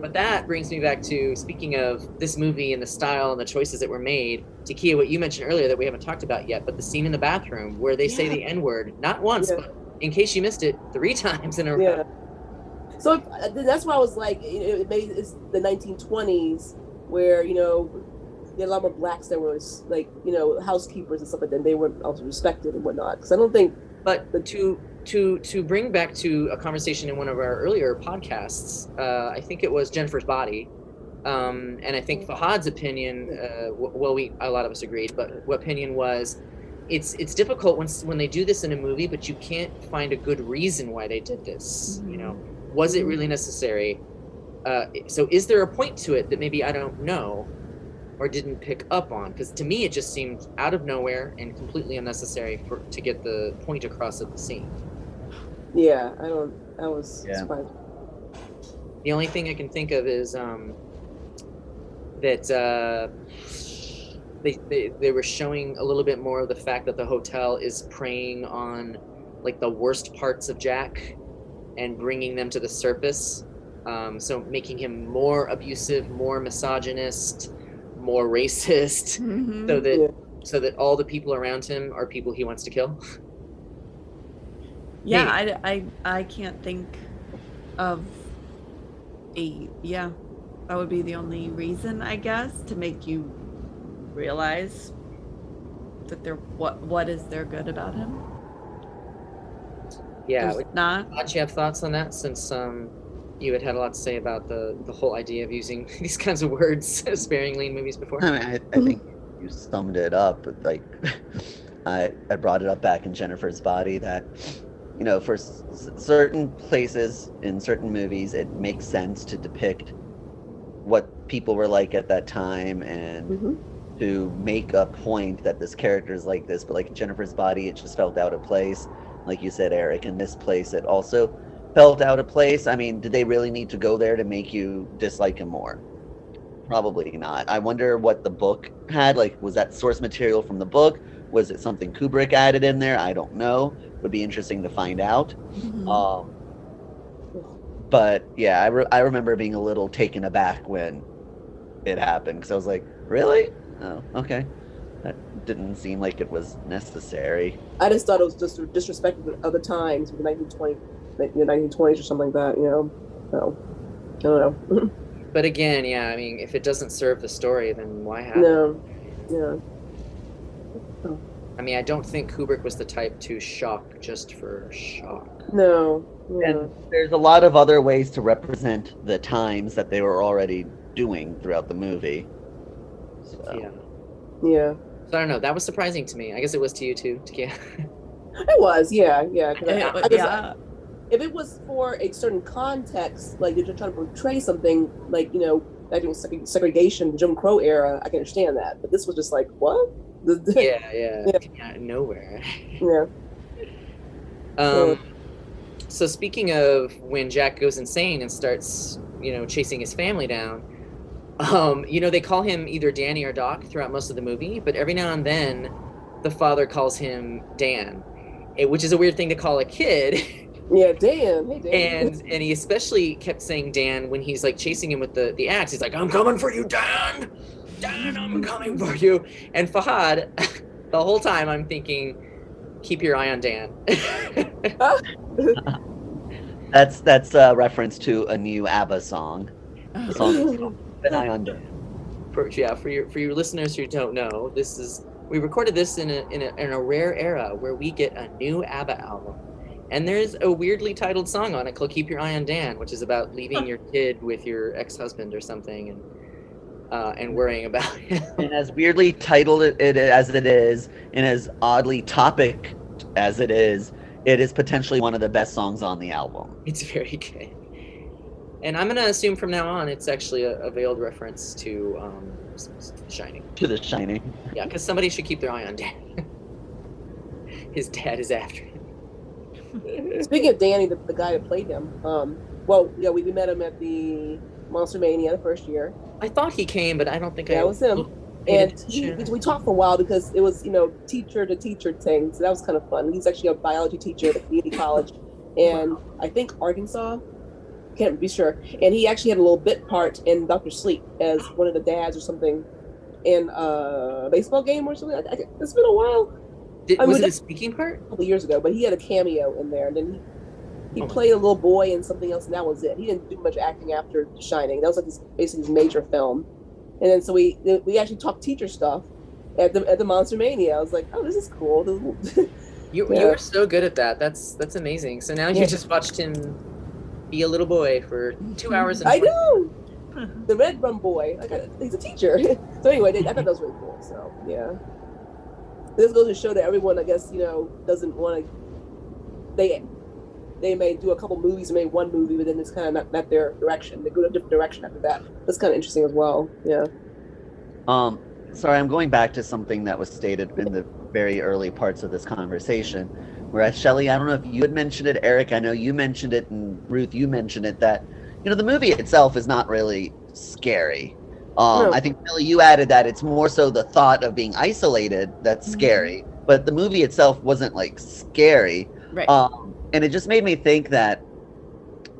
but that brings me back to speaking of this movie and the style and the choices that were made. Takia, what you mentioned earlier that we haven't talked about yet, but the scene in the bathroom where they say the N word not once, Yeah. but in case you missed it, three times in a row. So uh, that's why I was like, it, it made it's the 1920s where you know there a lot more blacks that were like you know housekeepers and stuff like that. They weren't also respected and whatnot. Because I don't think But the to to to bring back to a conversation in one of our earlier podcasts, uh, I think it was Jennifer's Body, um, and I think Fahad's opinion. Uh, w- well, we a lot of us agreed, but what opinion was? It's it's difficult when when they do this in a movie, but you can't find a good reason why they did this. You know, was it really necessary? Uh, so, is there a point to it that maybe I don't know? or didn't pick up on because to me it just seemed out of nowhere and completely unnecessary for to get the point across of the scene. yeah, I don't. I was Yeah. surprised. The only thing I can think of is um, that uh, they, they they were showing a little bit more of the fact that the hotel is preying on like the worst parts of Jack and bringing them to the surface. Um, so making him more abusive, more misogynist, more racist. Mhm. so that Yeah. so that all the people around him are people he wants to kill. yeah, I, I, I can't think of a yeah. That would be the only reason, I guess, to make you realize that there what what is there good about him? Yeah, There's not. How'd you have thoughts on that since um, you had had a lot to say about the the whole idea of using these kinds of words sparingly in movies before? I mean, I, I think you summed it up. but, Like, I I brought it up back in Jennifer's Body that, you know, for s- s- certain places in certain movies, it makes sense to depict what people were like at that time and Mhm. to make a point that this character is like this. But like Jennifer's Body, it just felt out of place. Like you said, Eric, in this place, it also felt out of place. I mean, did they really need to go there to make you dislike him more? Probably not. I wonder what the book had. Like, was that source material from the book? Was it something Kubrick added in there? I don't know. Would be interesting to find out. Mhm. Um, but yeah, I, re- I remember being a little taken aback when it happened because I was like, really? Oh, okay. That didn't seem like it was necessary. I just thought it was just disrespectful of the times, the 1920, the 1920s or something like that. You know. So I don't know. But again, yeah, I mean, if it doesn't serve the story, then why have it? no. Yeah. I mean, I don't think Kubrick was the type to shock just for shock. No. Yeah. And there's a lot of other ways to represent the times that they were already doing throughout the movie. So, Yeah. yeah. So I don't know. That was surprising to me. I guess it was to you too, Takia. It was. Yeah. Yeah. 'cause I- It- I guess yeah. if it was for a certain context, like you're just trying to portray something, like you know, back in segregation, Jim Crow era, I can understand that. But this was just like, what? The- the- yeah, yeah, Yeah. Out of nowhere. yeah. Um, so speaking of when Jack goes insane and starts, you know, chasing his family down, um, you know, they call him either Danny or Doc throughout most of the movie, but every now and then, the father calls him Dan, eh, which is a weird thing to call a kid. Yeah. Dan. Hey, Dan. and and he especially kept saying Dan when he's like chasing him with the the axe. He's like, "I'm coming for you, Dan! Dan, I'm coming for you!" And Fahad, the whole time I'm thinking, "Keep your eye on Dan." That's that's a reference to a new ABBA song. The song is called Keep an Eye on Dan. for yeah for your for your listeners who don't know this is we recorded this in a, in a in a rare era where we get a new abba album and there's a weirdly titled song on it called keep your eye on dan which is about leaving your kid with your ex-husband or something and uh, and worrying about him And as weirdly titled it, it as it is, and as oddly topic as it is, it is potentially one of the best songs on the album. it's very good and i'm gonna assume from now on it's actually a, a veiled reference to um, s- s- shining To The Shining. yeah because somebody should keep their eye on dan his dad is after him Speaking of Danny, the, the guy that played him, um, well, yeah, we, we met him at the Monster Mania the first year. I thought he came, but I don't think Yeah, I it was him. And he, we, we talked for a while because it was, you know, teacher to teacher thing. So that was kind of fun. He's actually a biology teacher at a community college. and I think Arkansas. Can't be sure. And he actually had a little bit part in Doctor Sleep as one of the dads or something in a baseball game or something. I, I, it's been a while, Did, I was mean, it a speaking part? a couple years ago, but he had a cameo in there, and then he he Oh played a little boy in something else, and that was it. He didn't do much acting after Shining. That was like his basically his major film. And then so we we actually talked teacher stuff at the at the Monster Mania. I was like, oh, this is cool. You Yeah. you were so good at that. That's that's amazing. So now Yeah. you just watched him be a little boy for two hours and I 40 know the Red Rum boy. Like I- he's a teacher. so anyway, they, I thought that was really cool. So yeah, this goes to show that everyone, I guess, you know, doesn't want to. They they may do a couple movies, or maybe one movie, but then it's kind of not, not their direction. They go to a different direction after that. That's kind of interesting as well. Yeah. Um, sorry, I'm going back to something that was stated in the very early parts of this conversation. Whereas Shelley, I don't know if you had mentioned it, Eric, I know you mentioned it, and Ruth, you mentioned it that you know the movie itself is not really scary. Um, No. I think Billy, you added that it's more so the thought of being isolated that's scary, but the movie itself wasn't like scary. Right. Um, and it just made me think that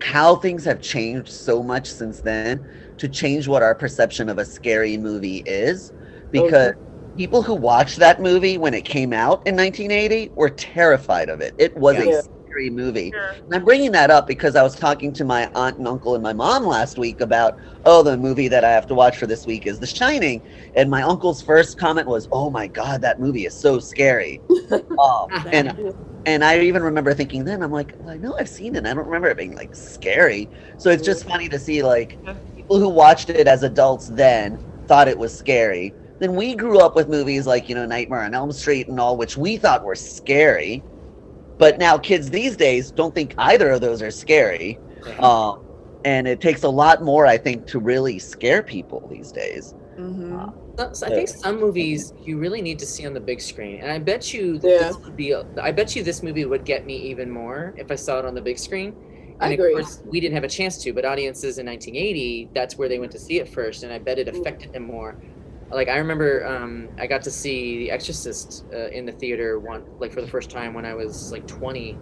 how things have changed so much since then to change what our perception of a scary movie is. Because people who watched that movie when it came out in 1980 were terrified of it. It was Yeah. a scary movie. Sure. And I'm bringing that up because I was talking to my aunt and uncle and my mom last week about, oh, the movie that I have to watch for this week is The Shining. And my uncle's first comment was, oh my God, that movie is so scary. um, and and I even remember thinking then, I'm like, well, I know I've seen it. I don't remember it being like scary. So it's just funny to see like people who watched it as adults then thought it was scary. Then we grew up with movies like, you know, Nightmare on Elm Street and all, which we thought were scary. But now kids these days don't think either of those are scary. Um, and it takes a lot more, I think, to really scare people these days. Mhm. So- so I think some movies you really need to see on the big screen, and I bet you Yeah. this would be. I bet you this movie would get me even more if I saw it on the big screen. I agree. of course, we didn't have a chance to, but audiences in 1980, that's where they went to see it first, and I bet it Mm. affected them more. Like I remember, um, I got to see The Exorcist uh, in the theater one, like for the first time when I was like 20,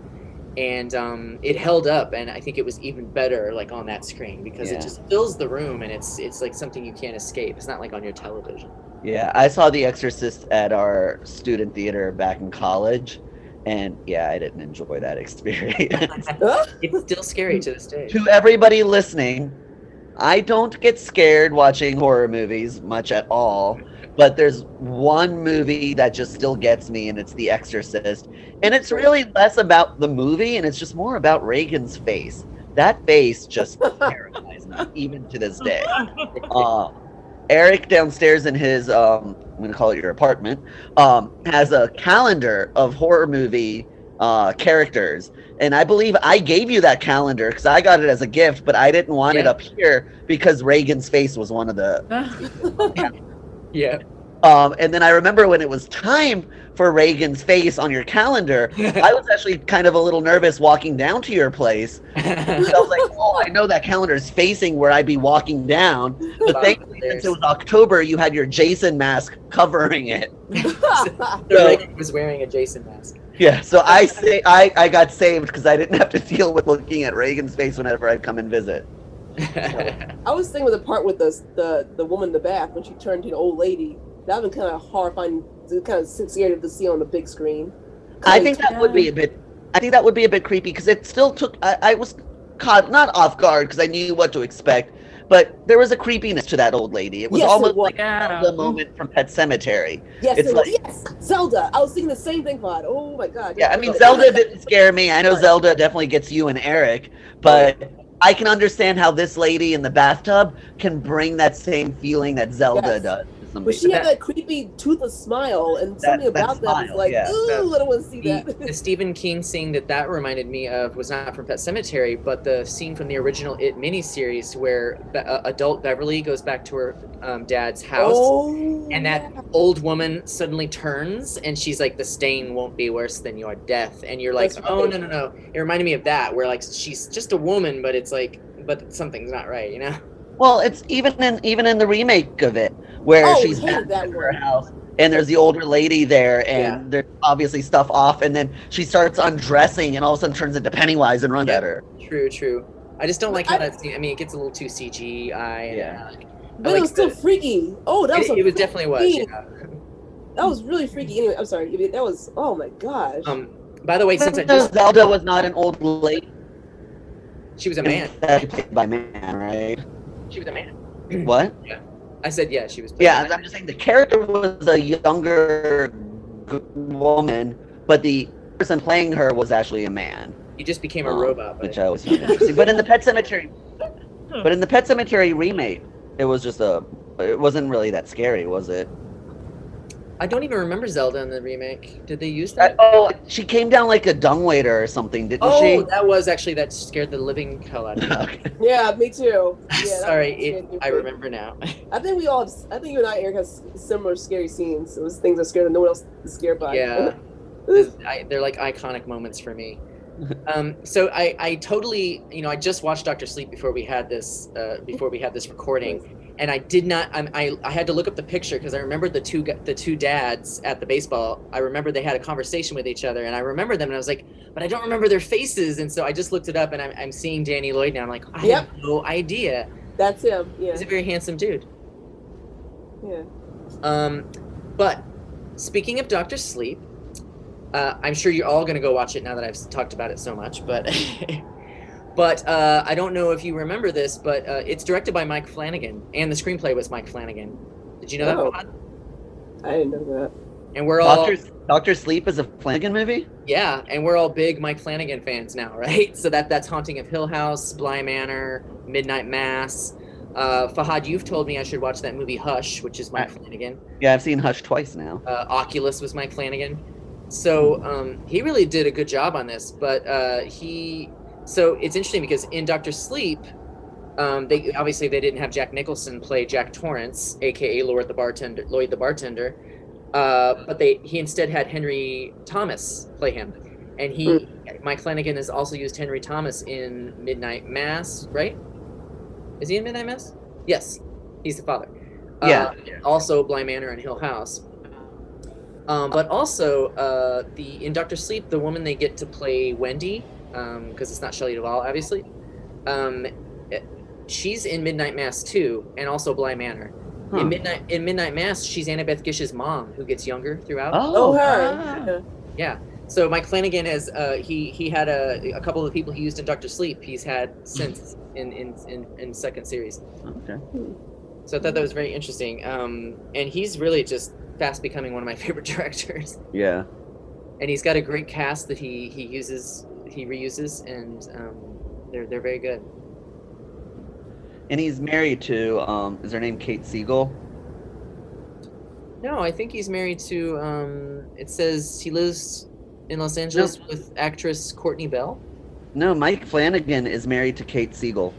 and um, it held up, and I think it was even better like on that screen because Yeah. it just fills the room, and it's it's like something you can't escape. It's not like on your television. Yeah, I saw The Exorcist at our student theater back in college. And yeah, I didn't enjoy that experience. It's still scary to this day. to everybody listening, I don't get scared watching horror movies much at all. But there's one movie that just still gets me, and it's The Exorcist. And it's really less about the movie, and it's just more about Regan's face. That face just terrifies me, even to this day. Uh, Eric downstairs in his, um, I'm going to call it your apartment, um, has a calendar of horror movie uh, characters. And I believe I gave you that calendar because I got it as a gift, but I didn't want it up here because Regan's face was one of the. Yeah. Um, and then I remember when it was time for Regan's face on your calendar, I was actually kind of a little nervous walking down to your place. I was like, oh, I know that calendar is facing where I'd be walking down. But Wow, thankfully, since it was October, you had your Jason mask covering it. The So- Regan was wearing a Jason mask. Yeah, so I say I, I got saved because I didn't have to deal with looking at Regan's face whenever I'd come and visit. I was thinking with the part with the the the woman in the bath when she turned to an old lady. That would kind of horrifying, kind of scary to see on the big screen. I think that would be a bit. I think that would be a bit creepy because it still took. I, I was caught not off guard because I knew what to expect, but there was a creepiness to that old lady. It was Yes, it almost was. like Yeah. the moment from Pet Sematary. Yes, It's it like- yes, Zelda. I was thinking the same thing, Claude. Oh my god. Yeah, I mean Zelda didn't scare me. I know Zelda definitely gets you and Eric, but I can understand how this lady in the bathtub can bring that same feeling that Zelda Yes. does to But somebody. she had that creepy toothless smile, and something about that was smile, like, yeah. ooh, I don't want to see the, that. the Stephen King scene that that reminded me of was not from Pet Sematary, but the scene from the original It miniseries where Be- uh, adult Beverly goes back to her um, dad's house. Oh, And that old woman suddenly turns and she's like, The stain won't be worse than your death. And you're like, That's Oh, right. no, no, no. It reminded me of that, where like she's just a woman, but it's like, but something's not right, you know? Well, it's even in even in the remake of it, where Oh, she's hated back that at her house and there's the older lady there, and Yeah. there's obviously stuff off, and then she starts undressing, and all of a sudden turns into Pennywise and runs Yeah. at her. True, true. I just don't like I- how that scene. I mean, it gets a little too CGI. And, Yeah. uh, But like it was still the- freaky. Oh, that was it, some it was definitely was. Yeah. That was really freaky. Anyway, I'm sorry. That was. Oh my gosh. Um. By the way, since I No, just Zelda was not an old lady. she was a man. That played by man, right? She was a man. What? Yeah. I said yeah. She was. Yeah, by a man. I'm just saying the character was a younger woman, but the person playing her was actually a man, He just became a Um, robot. But which I was interesting. But in the Pet Sematary, but in the Pet Sematary remake, it was just a. It wasn't really that scary, was it? I don't even remember Zelda in the remake. Did they use Uh, that? oh, she came down like a dung waiter or something, didn't oh, she? Oh, that was actually that scared the living hell out of me. Yeah, me too. Yeah, Sorry, it. I remember now. I think we all. I think you and I, Eric, has similar scary scenes. It was things that scared that no one else is scared by. yeah, I, they're like iconic moments for me. Um, so I, I totally, you know, I just watched Doctor Sleep before we had this, uh, before we had this recording, and I did not. I, I had to look up the picture because I remember the two, the two dads at the baseball. I remember they had a conversation with each other, and I remember them, and I was like, but I don't remember their faces, and so I just looked it up, and I'm, I'm seeing Danny Lloyd now. I'm like, I Yep. have no idea. That's him. Yeah, He's a very handsome dude. yeah. Um, but speaking of Doctor Sleep, uh, I'm sure you're all going to go watch it now that I've talked about it so much. But but uh, I don't know if you remember this, but uh, it's directed by Mike Flanagan, and the screenplay was Mike Flanagan. Did you know Oh. that? Fahad? I didn't know that. And we're all Doctor Doctor Sleep is a Flanagan movie. yeah, and we're all big Mike Flanagan fans now, right? So that that's Haunting of Hill House, Bly Manor, Midnight Mass. Uh, Fahad, you've told me I should watch that movie Hush, which is Mike I- Flanagan. Yeah, I've seen Hush twice now. uh, Oculus was Mike Flanagan. So um, he really did a good job on this. But uh, he, so it's interesting because in Doctor Sleep, um, they obviously they didn't have Jack Nicholson play Jack Torrance, aka Lloyd the bartender. Lloyd the bartender. Uh, but they he instead had Henry Thomas play him, and he Mike Flanagan has also used Henry Thomas in Midnight Mass, right? Is he in Midnight Mass? Yes, he's the father. Yeah. Uh, also, Bly Manor and Hill House. Um, but also, uh, the in Doctor Sleep, the woman they get to play Wendy, because it's not Shelley Duvall, obviously. Um, she's in Midnight Mass too, and also Bly Manor. Huh. In Midnight in Midnight Mass, she's Annabeth Gish's mom, who gets younger throughout. Oh, Oh, her. ah. Yeah. Yeah. So Mike Flanagan has uh, he he had a, a couple of the people he used in Doctor Sleep. He's had since in in in, in second series. okay. So I thought that was very interesting. Um, and he's really just fast becoming one of my favorite directors. Yeah. And he's got a great cast that he he uses he reuses, and um, they're they're very good. And he's married to um is her name Kate Siegel? No, I think he's married to. Um, it says he lives in Los Angeles with actress Courtney Bell. No, Mike Flanagan is married to Kate Siegel.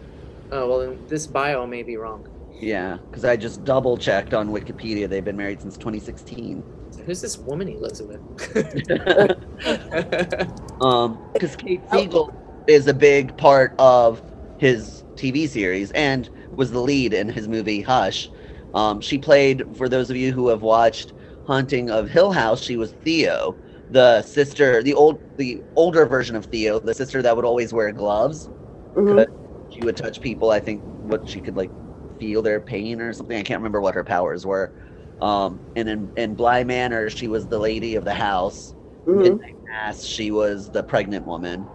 Oh well, this bio may be wrong. Yeah, because I just double checked on Wikipedia. They've been married since 2016. So who's this woman he lives with? um, because Kate Siegel is a big part of his TV series and was the lead in his movie Hush. Um, she played, for those of you who have watched Haunting of Hill House, she was Theo, the sister, the old, the older version of Theo, the sister that would always wear gloves. Mhm. She would touch people. I think what she could like feel their pain or something. I can't remember what her powers were. Um, and in in Bly Manor, she was the lady of the house. Mhm. Midnight Mass, she was the pregnant woman.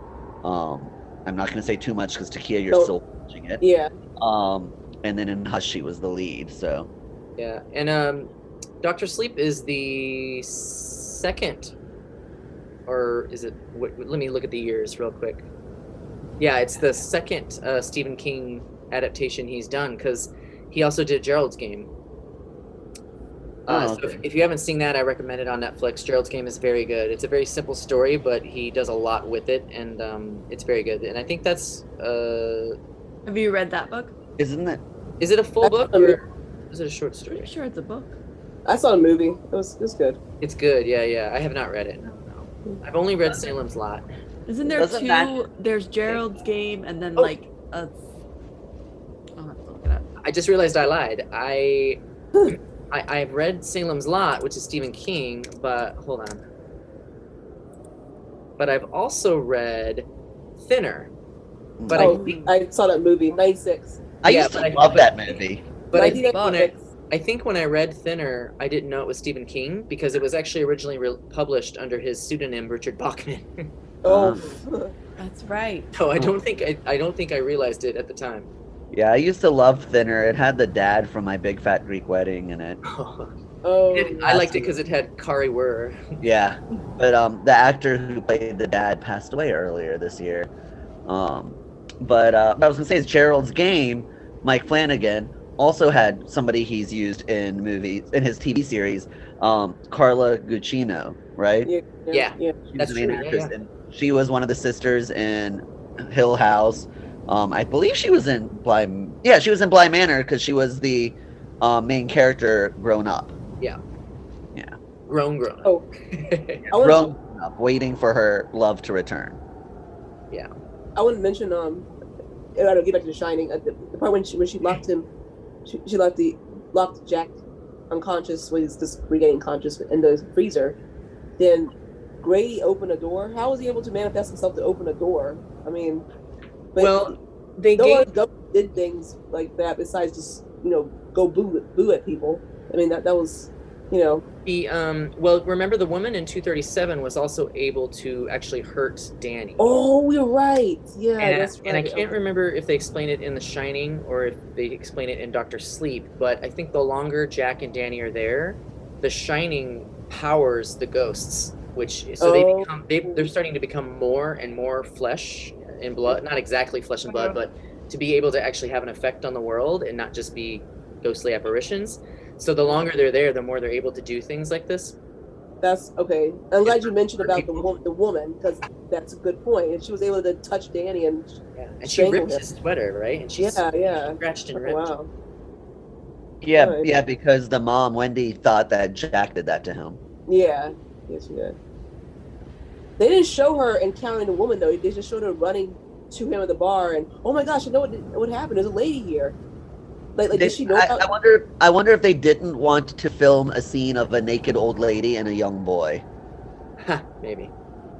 Um, I'm not going to say too much because Takia, you're Don't- still watching it. Yeah. Um, and then in Hush, she was the lead. So yeah, and um, Doctor Sleep is the second, or is it? Wait, let me look at the years real quick. Yeah, it's the second uh, Stephen King adaptation he's done because he also did Gerald's Game. Uh, Oh, so if, if you haven't seen that, I recommend it on Netflix. Gerald's Game is very good. It's a very simple story, but he does a lot with it, and um, it's very good. And I think that's uh, Have you read that book? isn't it? is it a full book or is it a short story? Pretty sure it's a book. I saw the movie. It was it was good. It's good. Yeah, yeah. I have not read it. I've only read Salem's Lot. Isn't there Doesn't two? that- There's Gerald's game and then Oh. like a. I'll have to look it up. I just realized I lied. I I, I've read Salem's Lot, which is Stephen King, but hold on. But I've also read Thinner. But oh, I think, I saw that movie, 96. I Yeah, used to but I- love that movie. but I think, when I, I think when I read Thinner, I didn't know it was Stephen King because it was actually originally re- published under his pseudonym Richard Bachman. Oh, That's right. so I don't think I, I don't think I realized it at the time. Yeah, I used to love Thinner. It had the dad from my Big Fat Greek Wedding in it. oh. It- I liked it because it had Kari Wuhrer. Yeah, but um, the actor who played the dad passed away earlier this year. Um, but uh, what I was gonna say is Gerald's Game. Mike Flanagan also had somebody he's used in movies in his TV series, um, Carla Gugino, right? Yeah, Yeah. yeah. She was That's the main true, yeah, yeah. and she was one of the sisters in Hill House. Um, I believe she was in Bly. Yeah, she was in Bly Manor because she was the uh, main character grown up. Yeah. Yeah. Grown, grown. Up. Oh. I grown up, waiting for her love to return. Yeah. I want to mention, um, I gotta get back to The Shining. Uh, the, the part when she when she locked him, she, she locked the locked Jack unconscious when he's just regaining conscious in the freezer. Then Grady opened a door. How was he able to manifest himself to open a door? I mean, but well, they no gave did things like that besides just you know go boo boo at people. I mean that that was you know the um. Well, remember the woman in 237 was also able to actually hurt Danny. oh you're right yeah and, that's I, right. and I can't remember if they explain it in The Shining or if they explain it in Doctor Sleep, but I think the longer Jack and Danny are there, The Shining powers the ghosts, which so they Oh. become they they're starting to become more and more flesh and blood, not exactly flesh and blood, uh-huh. but to be able to actually have an effect on the world and not just be ghostly apparitions. So the longer they're there, the more they're able to do things like this. That's okay. I'm glad you mentioned about the woman, the woman, because that's a good point. And she was able to touch Danny, and Yeah. And she ripped him. his sweater, right? And she yeah, yeah. scratched and Oh, ripped. wow. Yeah, Right. yeah, because the mom Wendy thought that Jack did that to him. Yeah, yes, she did. They didn't show her encountering the woman though. They just showed her running to him at the bar, and oh my gosh, I know what what happened. There's a lady here. Like, like They- did she know I, about? I wonder. I wonder if they didn't want to film a scene of a naked old lady and a young boy. Ha, maybe.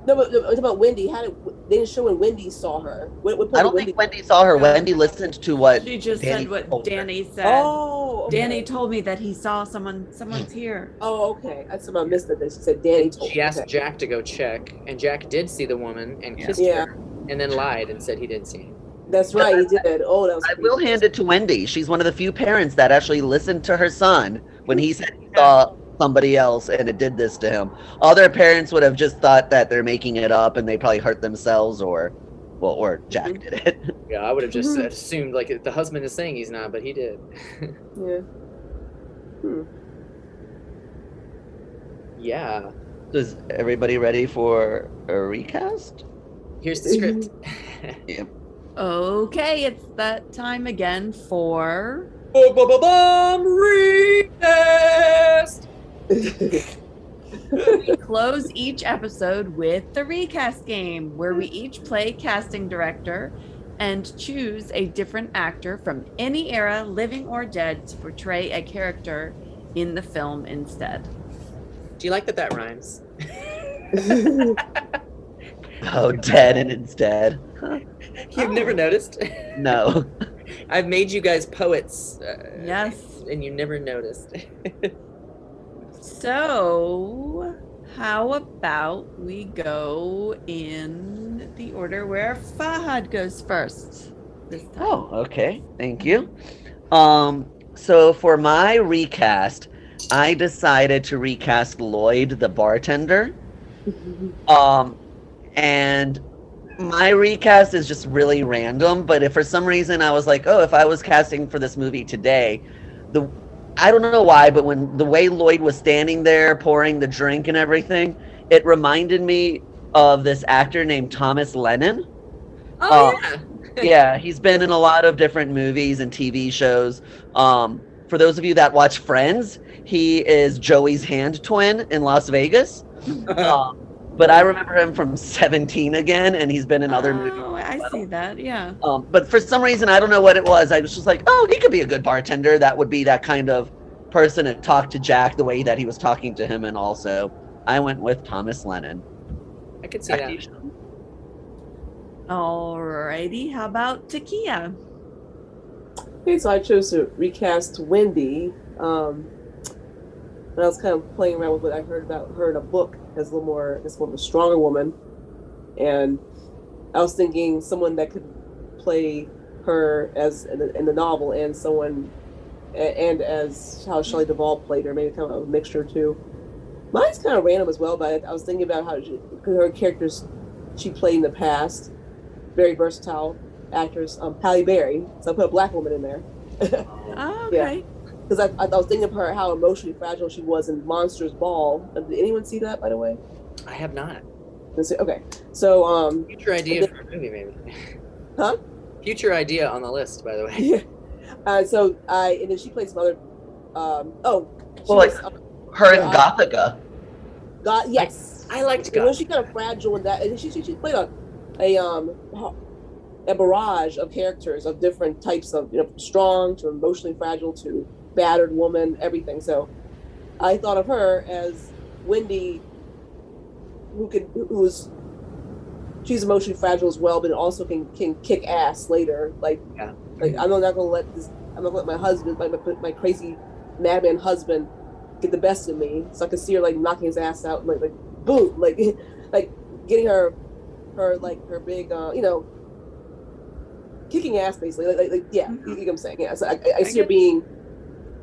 no, but no, I'm about Wendy. How did they didn't show when Wendy saw her? What, what I don't Wendy? think Wendy saw her. No. Wendy listened to what. She just Danny said what told her. Danny said. Oh, okay. Danny told me that he saw someone. Someone's hmm. here. Oh, okay. I somehow missed it. That she said Danny told. She asked okay. Jack to go check, and Jack did see the woman and Yeah. kissed Yeah. her, and then lied and said he didn't see her. That's right. He did. Oh, that was. I will hand it to Wendy. She's one of the few parents that actually listened to her son when he said he saw somebody else and it did this to him. Other parents would have just thought that they're making it up and they probably hurt themselves or, well, or Jack Mhm. did it. Yeah, I would have just Mhm. assumed like the husband is saying he's not, but he did. Yeah. Hmm. yeah. Is everybody ready for a recast? Here's the script. yep. Okay, it's that time again for. Ba-ba-ba-bum recast. We close each episode with the recast game, where we each play casting director and choose a different actor from any era, living or dead, to portray a character in the film instead. Do you like that that rhymes? Oh, dead and instead. You've never noticed? No. I've made you guys poets. Uh, Yes. And you never noticed. So, how about we go in the order where Fahad goes first this time? Oh, okay. Thank you. Um, so for my recast, I decided to recast Lloyd, the bartender. Um, and my recast is just really random. But if for some reason I was like, oh, if I was casting for this movie today, the I don't know why, but when the way Lloyd was standing there pouring the drink and everything, it reminded me of this actor named Thomas Lennon oh, Oh. yeah. yeah, he's been in a lot of different movies and TV shows. Um, for those of you that watch Friends, he is Joey's hand twin in Las Vegas. Um, but I remember him from 17 again, and he's been in other movies. Oh, I see that. Yeah. Um, but for some reason, I don't know what it was. I was just like, oh, he could be a good bartender. That would be that kind of person to talk to Jack the way that he was talking to him, and also I went with Thomas Lennon. I could see that. Alrighty, how about Takia? Okay, so I chose to recast Wendy. Um, and I was kind of playing around with what I heard about her in a book as a little more, as more of a stronger woman. And I was thinking someone that could play her as in the, in the novel and someone, and as how Shelley Duvall played her, maybe kind of a mixture too. Mine's kind of random as well, but I was thinking about how she, her characters she played in the past, very versatile actress, um, Halle Berry. So I put a black woman in there. Oh, Yeah. Okay. because I, I, I was thinking of her how emotionally fragile she was in Monsters Ball. Uh, Did anyone see that, by the way? I have not. Let's see- Okay, so um, Future idea for a movie, maybe. Huh? Future idea on the list, by the way. yeah. Uh, so I and then she played some other. Um, oh, she Well, like- was, uh, Her in Yeah. Gothika. God, yes. I liked You know, God. she kind of fragile in that, and she she, she played a a um a barrage of characters of different types of you know strong to emotionally fragile to battered woman, everything. So I thought of her as Wendy, who could who's she's emotionally fragile as well, but also can can kick ass later. Like Yeah. like I'm not gonna let this. I'm not gonna let my husband, my, my, my crazy madman husband, get the best of me. So I could see her like knocking his ass out, like like boom, like like getting her her like her big uh you know kicking ass basically. Like, like, like yeah, you, you get what I'm saying. Yeah, so I, I, I see her being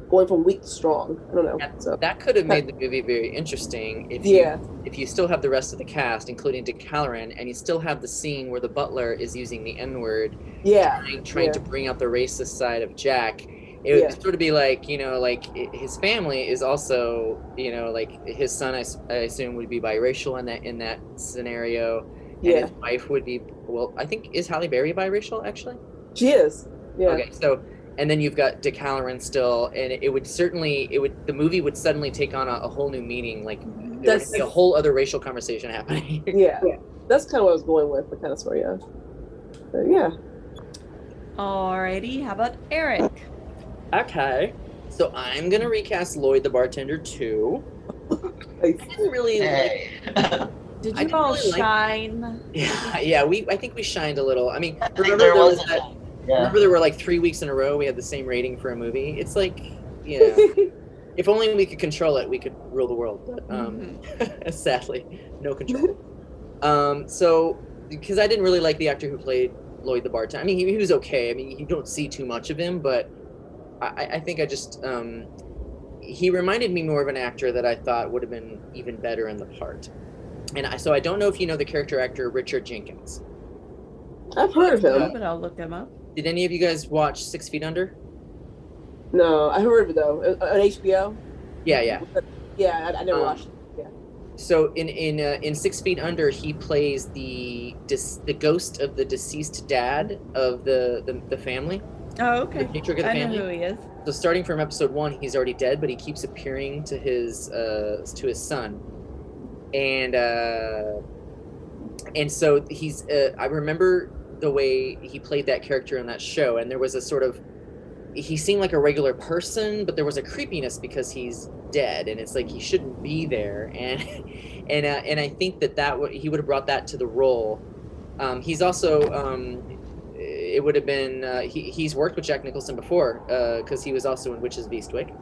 going from weak to strong. I don't know. Yeah, So That could have made the movie very interesting if you yeah, if you still have the rest of the cast, including Dick Hallorann, and you still have the scene where the butler is using the N word, yeah, trying, trying yeah. to bring out the racist side of Jack. It would Yeah. sort of be like, you know, like his family is also, you know, like his son, I, I assume, would be biracial in that in that scenario, and yeah. his wife would be. Well, I think is Halle Berry biracial actually. She is. Yeah. Okay, so and then you've got Dick Hallorann still, and it would certainly it would the movie would suddenly take on a, a whole new meaning. Like there would That's- be a whole other racial conversation happening. Yeah. That's kind of what I was going with, the kind of story. Yeah. But yeah. Alrighty, how about Eric? okay, so I'm gonna recast Lloyd the bartender too. I didn't really like. Did you all really like- shine? Yeah, yeah. We I think we shined a little. I mean, I remember there there was was that. Yeah. Remember there were like three weeks in a row we had the same rating for a movie. It's like, you know, if only we could control it, we could rule the world. But um, sadly, no control. um, so because I didn't really like the actor who played Lloyd the bartender. I mean, he, he was okay. I mean, you don't see too much of him, but I, I think I just um, he reminded me more of an actor that I thought would have been even better in the part. And I, so I don't know if you know the character actor Richard Jenkins. I've heard of him. But I'll look him up. Did any of you guys watch Six Feet Under? No, I heard of it though. Uh, On HBO. Yeah, yeah. Yeah, I, I never Um, watched. it. So in in uh, in Six Feet Under, he plays the dis- the ghost of the deceased dad of the the, the family, Oh, the okay. patriarch of the I know who he is. So starting from episode one, he's already dead, but he keeps appearing to his uh, to his son, and uh, and so he's. Uh, I remember the way he played that character in that show, and there was a sort of. He seemed like a regular person, but there was a creepiness because he's dead, and it's like he shouldn't be there, and and uh, and I think that that would he would have brought that to the role. Um, he's also um, it would have been uh, he, he's worked with Jack Nicholson before because he was also in Witches of Eastwick.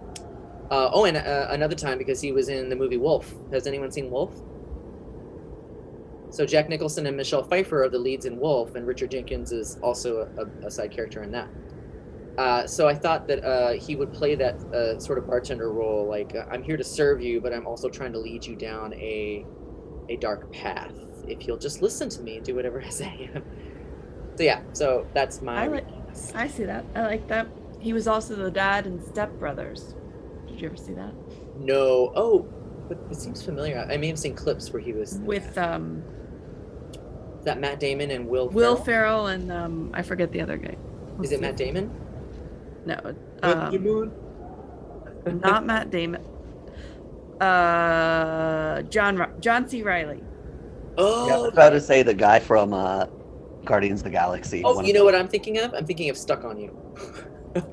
Uh, oh, and uh, another time because he was in the movie Wolf. Has anyone seen Wolf? So Jack Nicholson and Michelle Pfeiffer are the leads in Wolf, and Richard Jenkins is also a, a side character in that. Uh, so I thought that uh, he would play that uh, sort of bartender role, like uh, I'm here to serve you, but I'm also trying to lead you down a a dark path. If you'll just listen to me and do whatever I say. so yeah, so that's my. I like- I see that. I like that. He was also the dad in Step Brothers. Did you ever see that? No. Oh, but it seems familiar. I may have seen clips where he was With um, that Matt Damon and Will. Will Ferrell? Ferrell and um, I forget the other guy. Is it Matt Damon? No, um, not Matt Damon. Uh, John John C. Reilly. Oh, yeah, I was about to say the guy from uh, Guardians of the Galaxy. oh, one you know what I'm thinking of? I'm thinking of Stuck on You.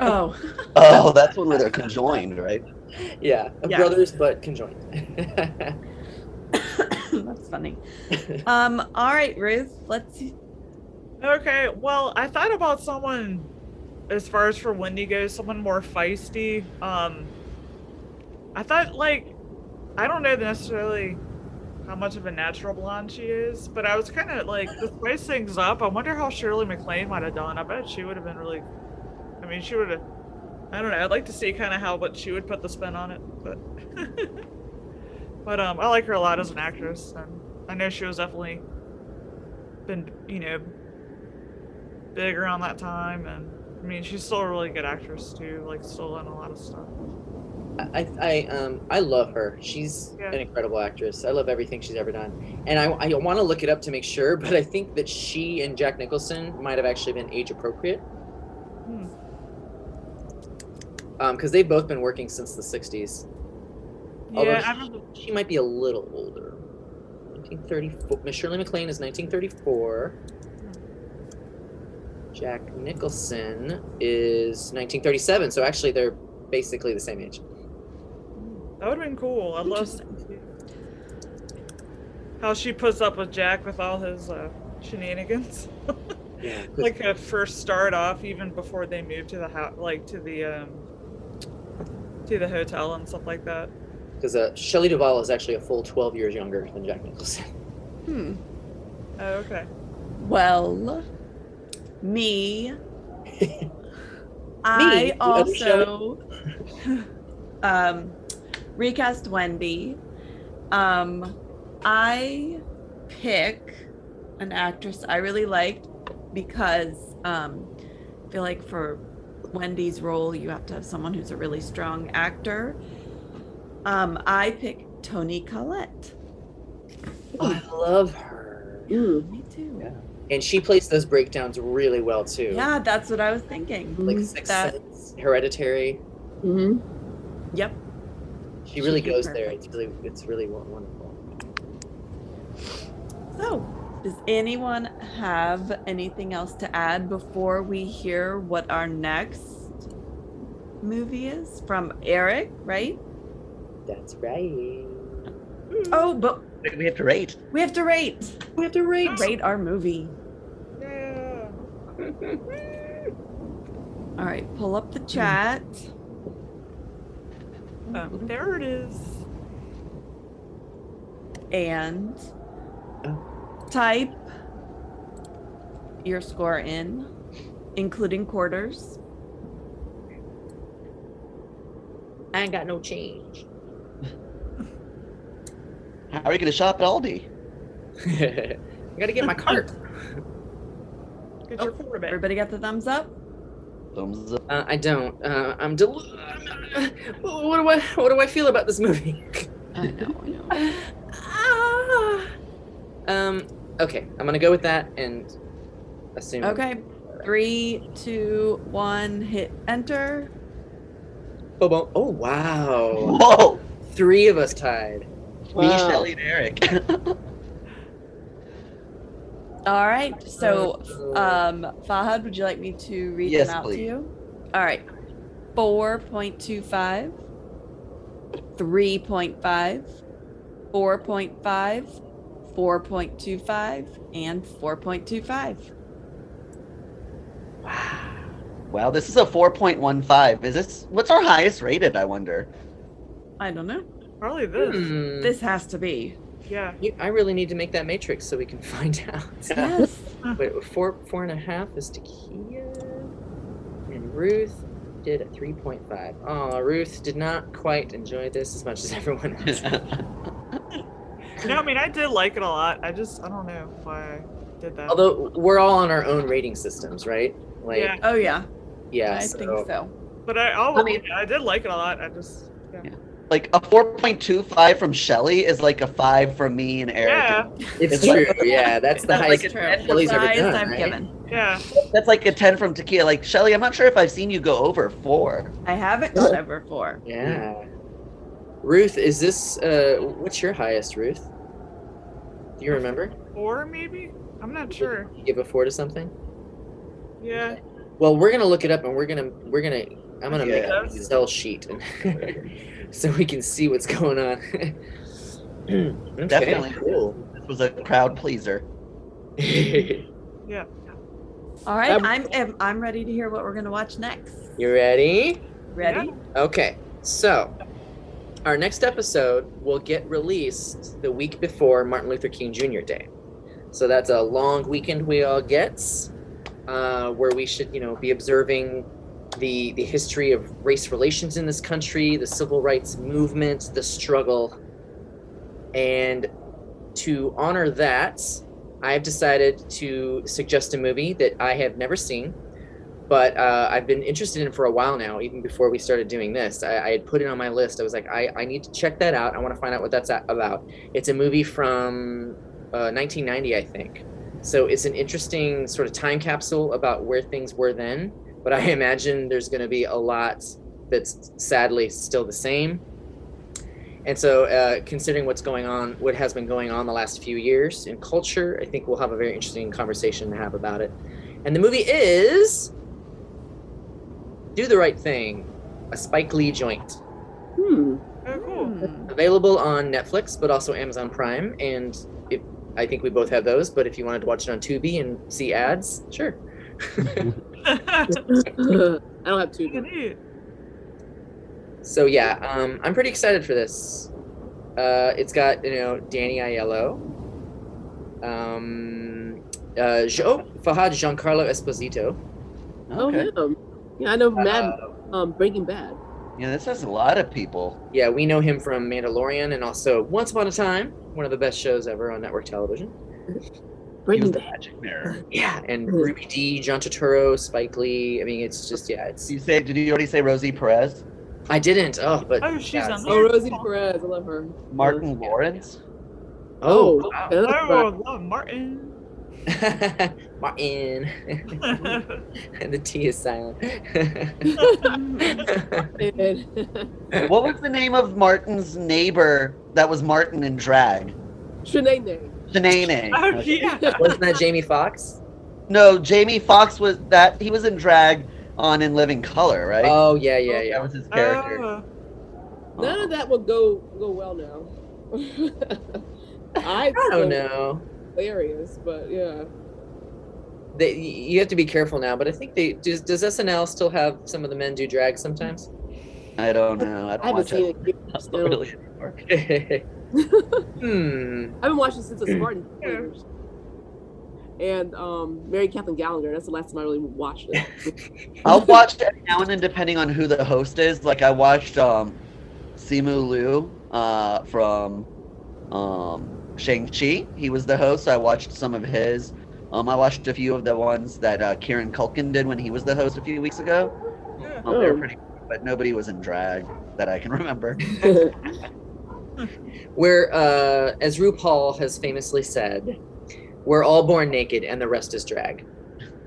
Oh, Oh, that's one where they're conjoined, right? yeah, Yes. brothers but conjoined. That's funny. Um, all right, Ruth, let's see. Okay, well, I thought about someone as far as for Wendy goes, someone more feisty. Um I thought like I don't know necessarily how much of a natural blonde she is, but I was kind of like to spice things up. I wonder how Shirley MacLaine might have done. I bet she would have been really. I mean, she would have. I don't know. I'd like to see kind of how what she would put the spin on it, but. but um, I like her a lot as an actress, and I know she was definitely been you know big around that time, and I mean she's still a really good actress too. Like still in a lot of stuff. I, I um I love her. She's Yeah. an incredible actress. I love everything she's ever done. And I, I want to look it up to make sure, but I think that she and Jack Nicholson might have actually been age appropriate. Hmm. Um, because they've both been working since the '60s. Although Yeah, I she, remember. she might be a little older. 1934. Miss Shirley MacLaine is 1934. Jack Nicholson is 1937. So actually, they're basically the same age. That would have been cool. I'd love how she puts up with Jack with all his uh, shenanigans. Yeah. like a first start off, even before they moved to the house, like to the um, to the hotel and stuff like that. Because uh, Shelley Duvall is actually a full 12 years younger than Jack Nicholson. Hmm. Oh, okay. Well, me. I the also um, recast Wendy. Um, I pick an actress I really liked because um, I feel like for Wendy's role, you have to have someone who's a really strong actor. Um, I pick Toni Collette. I love her. Me too. Yeah. And she plays those breakdowns really well too. Yeah, that's what I was thinking. Like Sixth That- Sense, Hereditary. Mm-hmm. Yep. She really She'd be goes there. It's really, it's really wonderful. So, does anyone have anything else to add before we hear what our next movie is from Eric, right? That's right. Oh, but We have to rate. we have to rate. We have to rate. Rate our movie. Yeah. All right, pull up the chat. Um, there it is. and type your score in, including quarters. I ain't got no change. How are you going to shop at Aldi? I gotta get my cart. Get Oh, your quarterback. Everybody got the thumbs up? Thumbs up. Uh, I don't. Uh, I'm del- What do I? What do I feel about this movie? I know, I know. Ah. um. Okay, I'm gonna go with that and assume. Okay, three, two, one, hit enter. Boom, boom. Oh wow! Whoa! Three of us tied. Me, Wow. Shelly, and Eric. All right, so Uh, um, Fahad, would you like me to read Yes, them out please. to you? All right, 4.25, 3.5, 4.5, 4.25, and 4.25. wow, this is a 4.15. Is this what's our highest rated? I wonder. I don't know. Probably this. hmm. This has to be. Yeah. You- I really need to make that matrix so we can find out. Yes. Wait, four four and a half is Takia, and Ruth did a three point five. Oh, Ruth did not quite enjoy this as much as everyone else. No, I mean I did like it a lot. I just I don't know why I did that. Although we're all on our own rating systems, right? Like, Yeah. Oh, yeah. yeah, I so- think so. but I oh, I mean- I did like it a lot. I just yeah. Like a 4.25 from Shelly is like a five from me and Eric. Yeah. It's It's true. Yeah, that's the That's highest true. that Shelley's That's the ever done, I've right? given. Yeah. That's like a 10 from Takia. Like Shelly, I'm not sure if I've seen you go over four. I haven't gone over four. Yeah. Ruth, is this uh what's your highest, Ruth? Do you remember? Four maybe? I'm not sure. You give a four to something? Yeah. Well, we're gonna look it up and we're gonna we're gonna I'm gonna make Yeah. a Excel sheet so we can see what's going on. okay, Definitely. cool. This was a crowd pleaser. Yeah. All right, Um, I'm I'm, I'm ready to hear what we're gonna watch next. you ready? Ready? Okay, so our next episode will get released the week before Martin Luther King Jr. Day. So that's a long weekend we all get, uh, where we should, you know, be observing the the history of race relations in this country, the civil rights movement, the struggle, and to honor that, I have decided to suggest a movie that I have never seen but uh, I've been interested in for a while now, even before we started doing this. I, I had put it on my list. I was like, I, I need to check that out. I want to find out what that's about. It's a movie from uh, 1990, I think. So it's an interesting sort of time capsule about where things were then. But I imagine there's going to be a lot that's sadly still the same. And so, uh, considering what's going on, what has been going on the last few years in culture, I think we'll have a very interesting conversation to have about it. And the movie is Do the Right Thing, a Spike Lee joint. Hmm. Oh, cool. Hmm. Available on Netflix, but also Amazon Prime. And if, I think we both have those, but if you wanted to watch it on Tubi and see ads, sure. I don't have two. Neat. so, yeah, um, I'm pretty excited for this. Uh, it's got, you know, Danny Aiello, um, uh, jo- Fahad Giancarlo Esposito. Oh, Okay. him. Yeah, I know Mad Uh, um, Breaking Bad. Yeah, this has a lot of people. yeah, we know him from Mandalorian and also Once Upon a Time, one of the best shows ever on network television. He was Breaking the magic mirror. Yeah, and Mhm. Ruby Dee, John Turturro, Spike Lee. I mean, it's just yeah, it's. You say? Did you already say Rosie Perez? I didn't. Oh, but Oh, she's yeah, on Oh, Rosie Perez. I love her. Martin Lawrence. Oh, Oh, wow. I love Oh, I love Martin. Martin. and the T is silent. What was the name of Martin's neighbor that was Martin in drag? Shanae. Shanae. oh, yeah. Wasn't that Jamie Foxx? No, Jamie Foxx was that. He was in drag on In Living Color, right? Oh yeah, yeah, That yeah. was his character. Oh, None of that will go go well now. I, I don't know. Hilarious, but yeah. They, you have to be careful now, but I think they does. Does SNL still have some of the men do drag sometimes? I don't know. I I don't haven't watch seen it. it. Not really anymore. Hmm. I've been watching since the. Spartan years. And um, Mary Kathleen Gallagher. That's the last time I really watched it. I'll watch it now and then, depending on who the host is. Like I watched um, Simu Liu uh, from um, Shang Chi. He was the host. I watched some of his. Um, I watched a few of the ones that uh, Kieran Culkin did when he was the host a few weeks ago. yeah. Um, they were Oh. pretty, but nobody was in drag that I can remember. Where, uh, as RuPaul has famously said, we're all born naked and the rest is drag.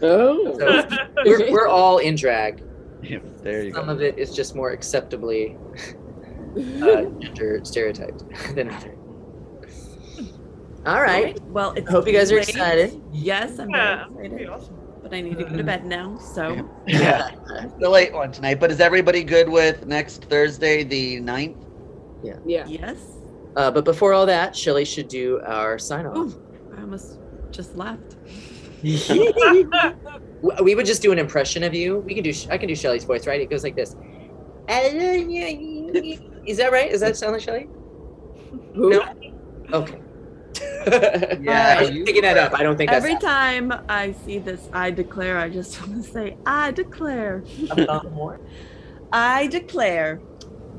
oh. So we're, we're all in drag. there you Some go. of it is just more acceptably uh, gender stereotyped than others. All right. Well, it's Hope you guys are late. excited. Yes, I'm Yeah, very excited. awesome. But I need to go to bed now. So Yeah, the late one tonight. But is everybody good with next Thursday, the 9th? Yeah. Yeah. yes. Uh, but before all that, Shelly should do our sign off. I almost just laughed. we would just do an impression of you. We can do. I can do Shelly's voice, right? It goes like this. Is that right? Does that sound like Shelly? No. Okay. Yeah, I'm picking that up. I don't think Every that's time I see this, I declare. I just want to say, I declare. about more. I declare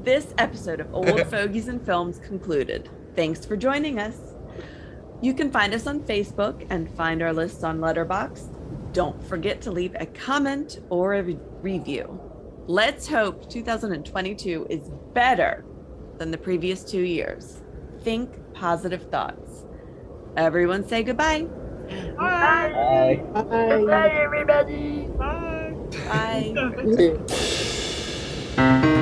this episode of Old Fogies and Films concluded. Thanks for joining us. You can find us on Facebook and find our lists on Letterboxd. Don't forget to leave a comment or a re- review. Let's hope 2022 is better than the previous two years. Think positive thoughts. Everyone say goodbye. Bye. Bye. Bye. Bye. everybody. Bye. Bye.